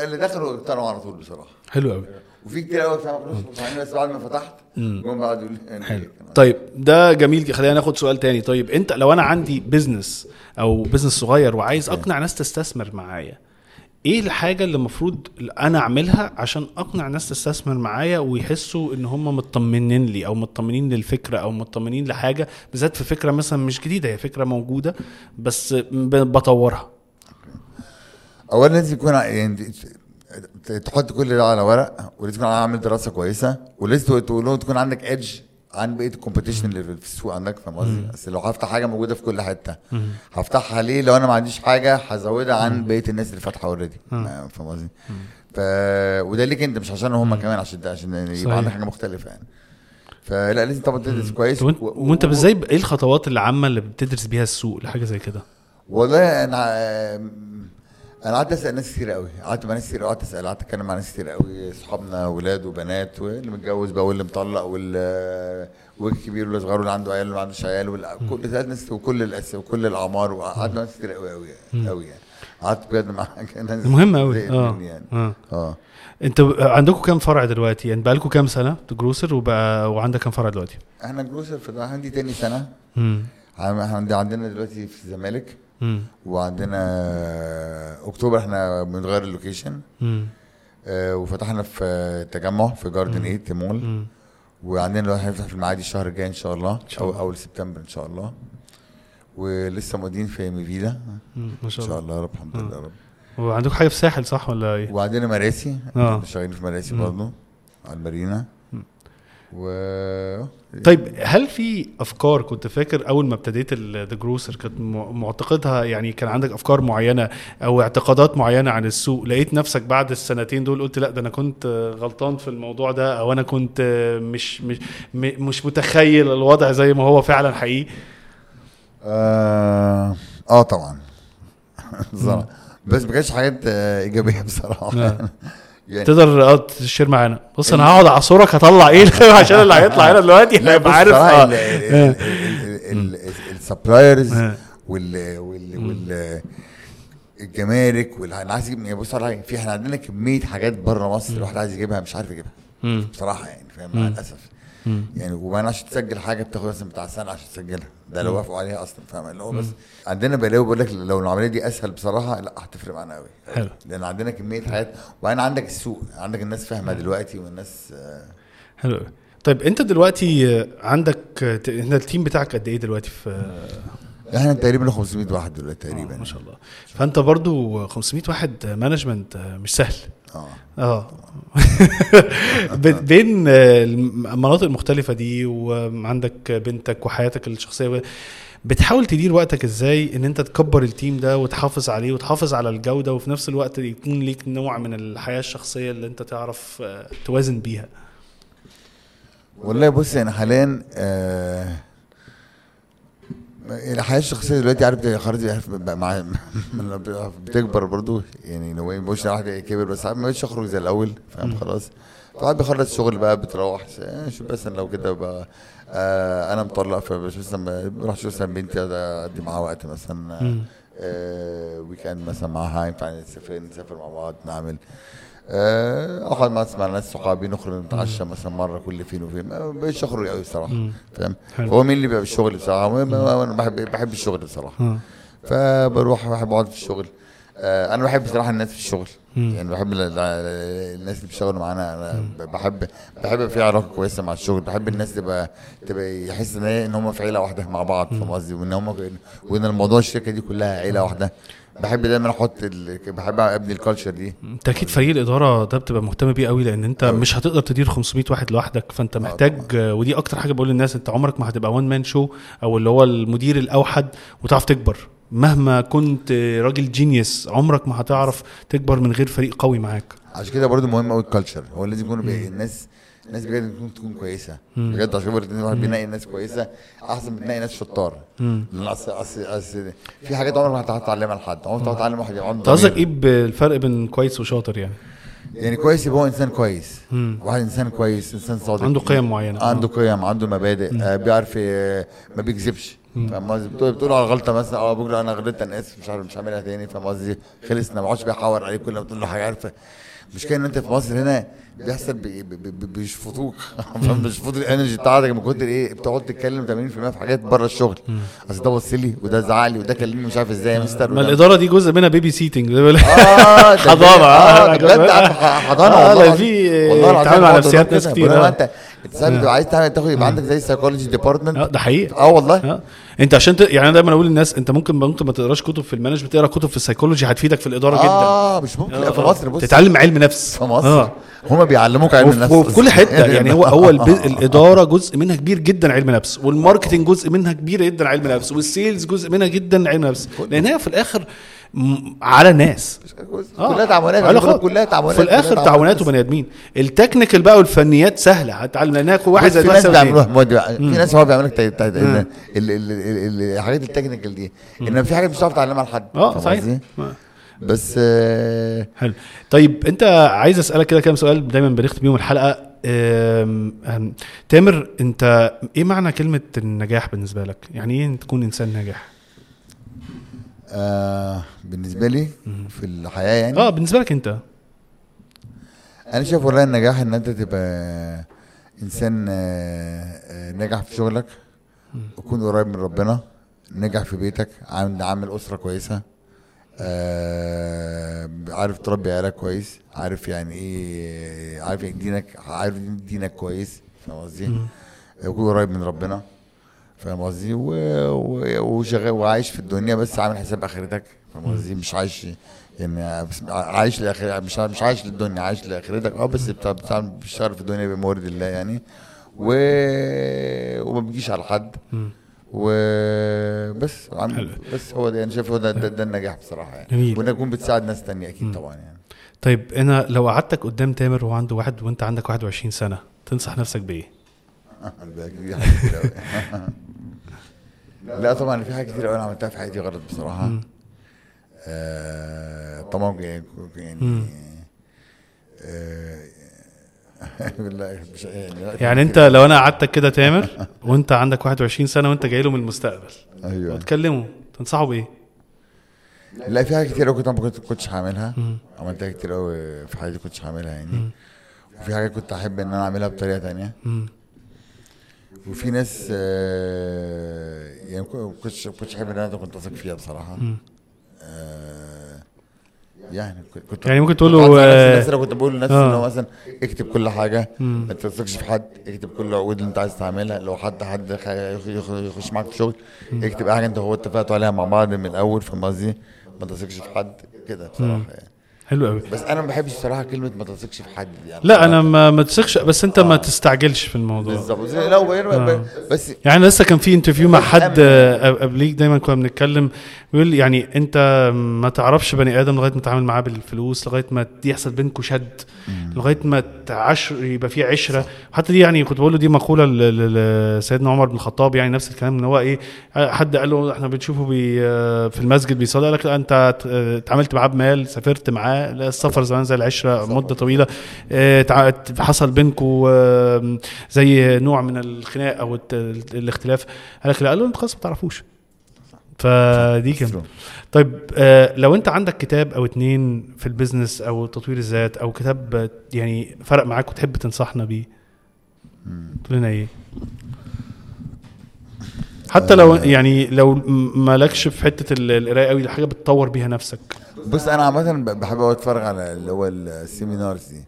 اللي دخلوا اقتنعوا على طول بصراحة. حلو قوي وفي كتير قوي كانوش مقتنعين بس بعد ما فتحت جم بعد يعني حلو. طيب ده جميل. خلينا ناخد سؤال تاني. طيب انت لو أنا عندي business أو business صغير وعايز أقنع ناس تستثمر معايا إيه الحاجة اللي المفروض أنا أعملها عشان أقنع ناس تستثمر معايا ويحسوا إن هم مطمنين لي أو مطمنين للفكرة أو مطمنين لحاجة بالذات في فكرة مثلا مش جديدة هي فكرة موجودة بس بطورها؟ اولا لازم يكون يعني تحط كل ده على ورق ولازم تكون عامل دراسة كويسة ولازم تقول تكون عندك ايدج عن بقية الكومبيتيشن اللي في السوق عندك فاهم قصدي؟ بس لو هفتح حاجة موجودة في كل حتة. هفتحها ليه؟ لو أنا ما عنديش حاجة هزودها عن بقية الناس اللي فاتحة اوريدي فاهم قصدي؟ ف وده ليك انت مش عشان هم كمان عشان ده عشان صحيح. يبقى عندك حاجة مختلفة يعني. فلا لازم طبعا تدرس كويس وانت, و- وانت و- إزاي إيه الخطوات العامة اللي بتدرس بيها السوق لحاجة زي كده؟ والله أنا أنا قعدت أسأل ناس كتير قوي. قعدت مع ناس كتير قعدت أسأل قعدت أتكلم مع ناس كتير قوي أصحابنا ولاد وبنات واللي متجوز بقى واللي مطلق وال والكبير واللي صغير واللي عنده عيال واللي ما عندوش عيال كل ناس وكل الأس وكل الأعمار وقعدت مع ناس كتير قوي قوي قوي يعني. قعدت بجد مع ناس مهم قوي. آه. يعني. آه. آه. أنت عندكم كام فرع دلوقتي؟ يعني بقالكم كام سنة Grocer وبقى وعندك كام فرع دلوقتي؟ إحنا Grocer في عندي تاني سنة. امم إحنا عندي عندنا دلوقتي في الزمالك. وعندنا أكتوبر إحنا بنغير ال location. آه، وفتحنا في التجمع في Garden 8 مول امم وعندنا هنفتح في المعادي الشهر الجاي إن شاء الله شاء أو الله. أول سبتمبر إن شاء الله. ولسه مودين في ميفيدا. ما إن شاء شاء الله. الله يا رب الحمد لله يا رب. وعندكم حاجة في الساحل صح ولا إيه؟ وعندنا مراسي. آه. شغالين في مراسي مم. برضه على المارينا. و طيب هل في أفكار كنت فاكر أول ما ابتديت The Grocer كانت م- معتقدها يعني كان عندك أفكار معينة أو اعتقادات معينة عن السوق لقيت نفسك بعد السنتين دول قلت لأ ده أنا كنت غلطان في الموضوع ده أو أنا كنت مش مش مش متخيل الوضع زي ما هو فعلا حقيقي؟ آه, آه طبعا. بس ما كانتش حاجات إيجابية بصراحة. آه. يعني تقدر آه تشير معانا. بص أنا هقعد أعصرك هطلع إيه؟ عشان اللي هيطلع هنا دلوقتي هيبقى عارف. آه. ال- السبلايرز آه. وال وال وال الجمارك وال أنا عايز أجيب يعني بص حاجة، في إحنا عندنا كمية حاجات بره مصر الواحد عايز يجيبها مش عارف يجيبها. بصراحة يعني فاهم مع الأسف. مم. يعني وبعدين عشان تسجل حاجة بتاخد مثلا بتاع سنة عشان تسجلها. ده لو وافقوا عليها أصلا فاهم؟ اللي هو بس عندنا بلاوي بقول لك لو العملية دي أسهل بصراحة لا هتفرق معانا قوي حلو. لأن عندنا كمية حاجات. وبعدين عندك السوق عندك الناس فاهمة دلوقتي والناس آه، حلو. طيب أنت دلوقتي آه، عندك آه، انت التيم بتاعك قد إيه دلوقتي في آه، إحنا تقريبا 500 واحد دلوقتي تقريبا ما شاء الله. فأنت برضو 500 واحد management مش سهل. آه. ب- بين آه، المناطق المختلفة دي وعندك بنتك وحياتك الشخصية بتحاول تدير وقتك إزاي إن أنت تكبر ال team ده وتحافظ عليه وتحافظ على الجودة وفي نفس الوقت يكون ليك نوع من الحياة الشخصية اللي أنت تعرف آه، توازن بيها؟ والله بص يعني حاليا آه الحياة الشخصية دلوقتي عارف خلاص بقى مع بتكبر برضو. يعني لو إيه مش واحد كبر بس ما بقتش أخرج زي الأول فاهم؟ خلاص. فقعد بيخلص شغل بقى بتروح آه، شوف بس لو كده بقى آه أنا مطلق فمش مثلا بروح أشوف مثلا بنتي أقضي معاها وقت مثلا. آه ويكند مثلا معاها ينفع نسافر نسافر مع بعض نعمل اقعد مع مع ناس صحابي نخرج نتعشى مثلا مرة كل فين وفين. ما بقتش اخرج قوي الصراحه. فاهم. هو مين اللي بيبقى الشغل بصراحة؟ أنا بحب بحب الشغل بصراحه آه. فبروح بحب أقعد في الشغل. آه، أنا بحب بصراحه الناس في الشغل. يعني بحب ال- ال- الناس اللي بيشتغلوا معانا. أنا بحب بحب في علاقة كويسة مع الشغل. بحب الناس تبقى تبقى يحس إن هم في عيلة واحدة مع بعض فاهم قصدي؟ وإن هم وإن الموضوع الشركة دي كلها عيلة واحدة. بحب دايما أحط ال... بحب أبني ال culture دي. أنت أكيد فريق الإدارة ده بتبقى مهتم بيه قوي لأن أنت أوي. مش هتقدر تدير 500 واحد لوحدك فأنت محتاج ودي أكتر حاجة بقول للناس أنت عمرك ما هتبقى one man show أو اللي هو المدير الأوحد وتعرف تكبر. مهما كنت راجل جينيوس عمرك ما هتعرف تكبر من غير فريق قوي معاك. عشان كده برضو مهم قوي الكالتشر هو لازم يكون الناس الناس بجد تكون تكون كويسة. مم. بجد عشان برضو الواحد بينقي ناس كويسة أحسن من تنقي ناس شطار. مم. لأن اصل اصل في حاجات عمرك ما هتعرف تعلمها لحد. عمرك ما هتعرف تعلم واحد أنت قصدك. إيه بالفرق بين كويس وشاطر يعني؟ يعني كويس يبقى هو إنسان كويس. مم. واحد إنسان كويس إنسان صادق. عنده قيم معينة. عنده قيم عنده مبادئ آه بيعرف آه، ما بيكذبش. فاهم قصدي؟ بتقول بتقول على غلطة مثلا آه بقول أنا غلطت أنا آسف مش عارف مش هعملها تاني. فاهم قصدي؟ خلصنا ما عادش بيحور عليك كل ما بتقول له حاجة. عارفه المشكلة إن أنت في مصر هنا بيحصل بي- بي- بي- بيشفطوك. بيشفطوا ال energy بتاعتك. من كتر إيه بتقعد تتكلم 80% في حاجات بره الشغل. أصل ده بص لي وده زعق لي وده كلمني مش عارف إزاي يا مستر. ما الإدارة دي جزء منها baby sitting آه ده حضانة. آه آه، بجد. عارف حضانة آه، والله. في والله العظيم تعامل مع بقعد نفسيات ناس. كتير، آه. أنت عايز تعمل تاخد يبقى عندك زي psychology department آه ده حقيقه آه والله. آه. انت عشان ت... يعني أنا دايما أقول للناس انت ممكن ممكن ما تقراش كتب في ال management تقرا كتب في السيكولوجي هتفيدك في الإدارة جدا. آه مش ممكن. لا، في مصر بص. تتعلم علم نفس. في مصر. آه. هما بيعلموك علم النفس وفي كل حتة يعني هو هو الب... الإدارة جزء منها كبير جدا علم نفس وال marketing جزء منها كبير جدا علم نفس وال sales جزء منها جدا علم نفس. لأن هي في الآخر. على الناس آه. كلها تعاملات علاقات. كلها تعاملات في الآخر تعاملات وبني آدمين ال technical بقى والفنيات سهلة هتعلم لأنها كل واحد زي في ناس. بيعملوها. في ناس هو بيعمل لك الحاجات ال technical دي إنما في حاجات مش هتعرف تعلمها لحد آه صحيح؟ آه. بس آه، حلو طيب أنت عايز أسألك كده كام سؤال دايما بنختم بيهم الحلقة. تامر أنت إيه معنى كلمة النجاح بالنسبة لك يعني إيه تكون إنسان ناجح آه بالنسبة لي في الحياة يعني. آه بالنسبة لك أنت. أنا شايف والله النجاح إن أنت تبقى إنسان آه، آه، ناجح في شغلك وتكون قريب من ربنا ناجح في بيتك عامل عامل أسرة كويسة آه، عارف تربي عيالك كويس عارف يعني إيه عارف يعني دينك عارف دينك كويس فاهم قصدي؟ قريب من ربنا. فاهم قصدي؟ و- و- وشغال وعايش في الدنيا بس عامل حساب آخرتك فاهم قصدي؟ مش عايش يعني عايش لاخر مش مش عايش للدنيا عايش لآخرتك. آه بس بتعمل بتشتغل في الدنيا بمورد الله يعني. و... وما بتجيش على حد. وبس عم... بس هو ده أنا شايف هو ده, ده, ده النجاح بصراحة يعني. جميل. وانك تكون بتساعد ناس تانية أكيد طبعا يعني. طيب أنا لو قعدتك قدام تامر وهو عنده واحد وأنت عندك 21 سنة تنصح نفسك بإيه ده دي حاجات كتير أوي. لا طبعا في حاجات كتير قوي أنا عملتها في حياتي غلط بصراحة. آه طبعا يعني آه لا مش يعني يعني أنت لو أنا قعدتك كده تامر وأنت عندك 21 سنة وأنت جاي له من المستقبل أيوه. وتكلمه تنصحه بإيه؟ لا في حاجات كتير قوي كنت ما كنت- كنتش هعملها. عملتها كتير قوي في حياتي كنتش هعملها يعني. وفي حاجات كنت أحب إن أنا أعملها بطريقة تانية. مم. وفي ناس آه، يعني ما كنتش كنتش أحب إن أنا كنت أثق فيها بصراحة. آه، يعني كنت- يعني ممكن تقول له، آه، كنت بقول لنفسي آه. إن هو مثلا اكتب كل حاجة ما تثقش في حد اكتب كل العقود اللي أنت عايز تعملها لو حد حد يخش معاك في شغل اكتب أي حاجة أنت هو اتفقتوا عليها مع بعض من الأول فاهم قصدي؟ ما تثقش في حد كده بصراحة يعني. حلو قوي. بس أنا ما بحبش بصراحه كلمة ما تثقش في حد دي يعني. لا أنا ما ما تثقش بس أنت ما تستعجلش في الموضوع. بالظبط. لا وغير- بس يعني لسه كان في interview مع حد. آه، قبليك دايما كنا بنتكلم بيقول يعني أنت ما تعرفش بني آدم لغاية ما تتعامل معاه بالفلوس لغاية ما يحصل بينكم شد لغاية ما تعشر يبقى في عشرة. حتى دي يعني كنت بقول له دي مقولة لسيدنا عمر بن الخطاب يعني نفس الكلام إن هو إيه حد قال له إحنا بنشوفه بي آه، في المسجد بيصلي قال لك أنت آه، اتعاملت معاه بمال سافرت معاه السفر زمان زي العشرة مدة طويلة. آه، حصل بينكم زي نوع من الخناق أو الاختلاف. قال لك لا قال له انت خلاص ما تعرفوش. فدي كان. طيب آه لو أنت عندك كتاب أو اتنين في البيزنس أو تطوير الذات أو كتاب آه، يعني فرق معاك وتحب تنصحنا بيه تقول لنا إيه؟ حتى لو يعني لو مالكش في حتة ال- القراية قوي حاجة بتطور بيها نفسك. بص أنا عامة بحب أوي أتفرج على اللي هو ال seminars دي.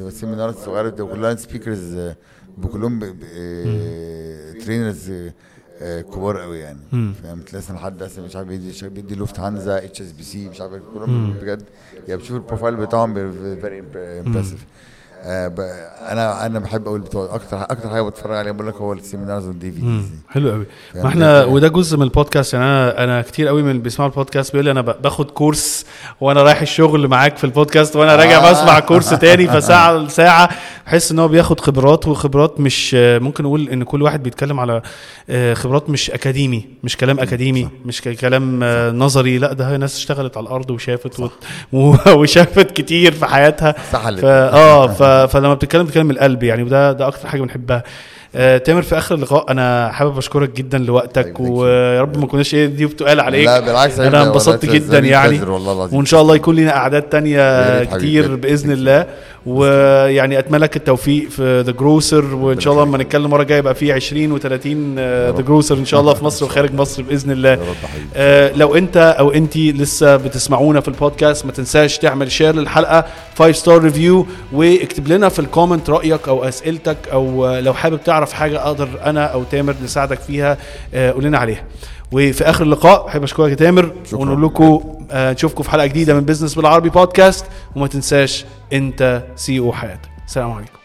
ال seminars الصغيره بتبقى كلها speakers كلهم trainers كبار قوي يعني. فاهم؟ تلاقي حد أصلا مش عارف بيدي بيدي لوفت هانزا اتش اس بي سي مش عارف إيه، كلهم بجد. يعني بتشوف ال profile بتاعهم very impressive أنا أنا بحب قوي بتوع أكتر أكتر حاجة بتفرج عليها بقول لك هو ال seminars والدي في حلو قوي ما إحنا ده- وده جزء من البودكاست يعني أنا أنا كتير قوي من اللي بيسمعوا البودكاست بيقول لي أنا باخد كورس وأنا رايح الشغل معاك في البودكاست وأنا راجع آه. بسمع كورس تاني فساعة لساعة بحس إن هو بياخد خبرات وخبرات مش ممكن نقول إن كل واحد بيتكلم على آه، خبرات مش أكاديمي مش كلام أكاديمي مش ك- كلام آه، نظري لأ ده ناس اشتغلت على الأرض وشافت و- وشافت كتير في حياتها. فا آه ف- فلما بتتكلم بتتكلم من القلب يعني وده ده أكتر حاجة بنحبها آه تامر في آخر اللقاء أنا حابب أشكرك جدا لوقتك. ويا رب ما كناش إيه دي بتقال عليك لا بالعكس أنا انبسطت جدا يعني وإن شاء الله يكون لنا أعداد تانية كتير. بإذن. الله ويعني أتمنى لك التوفيق في The Grocer وإن شاء الله لما نتكلم المرة الجاية يبقى في 20 و30 The Grocer إن شاء الله في مصر وخارج مصر بإذن الله. آه، لو أنت أو أنت لسه بتسمعونا في البودكاست ما تنساش تعمل share للحلقة 5 star review واكتب لنا في ال comment رأيك أو أسئلتك أو لو حابب تعرف حاجة أقدر أنا أو تامر نساعدك فيها آه، قول لنا عليها. وفي آخر اللقاء احب أشكرك يا تامر. ونقول لكم آه، نشوفكم في حلقة جديدة من business بالعربي بودكاست وما تنساش أنت CEO حياتك. السلام عليكم.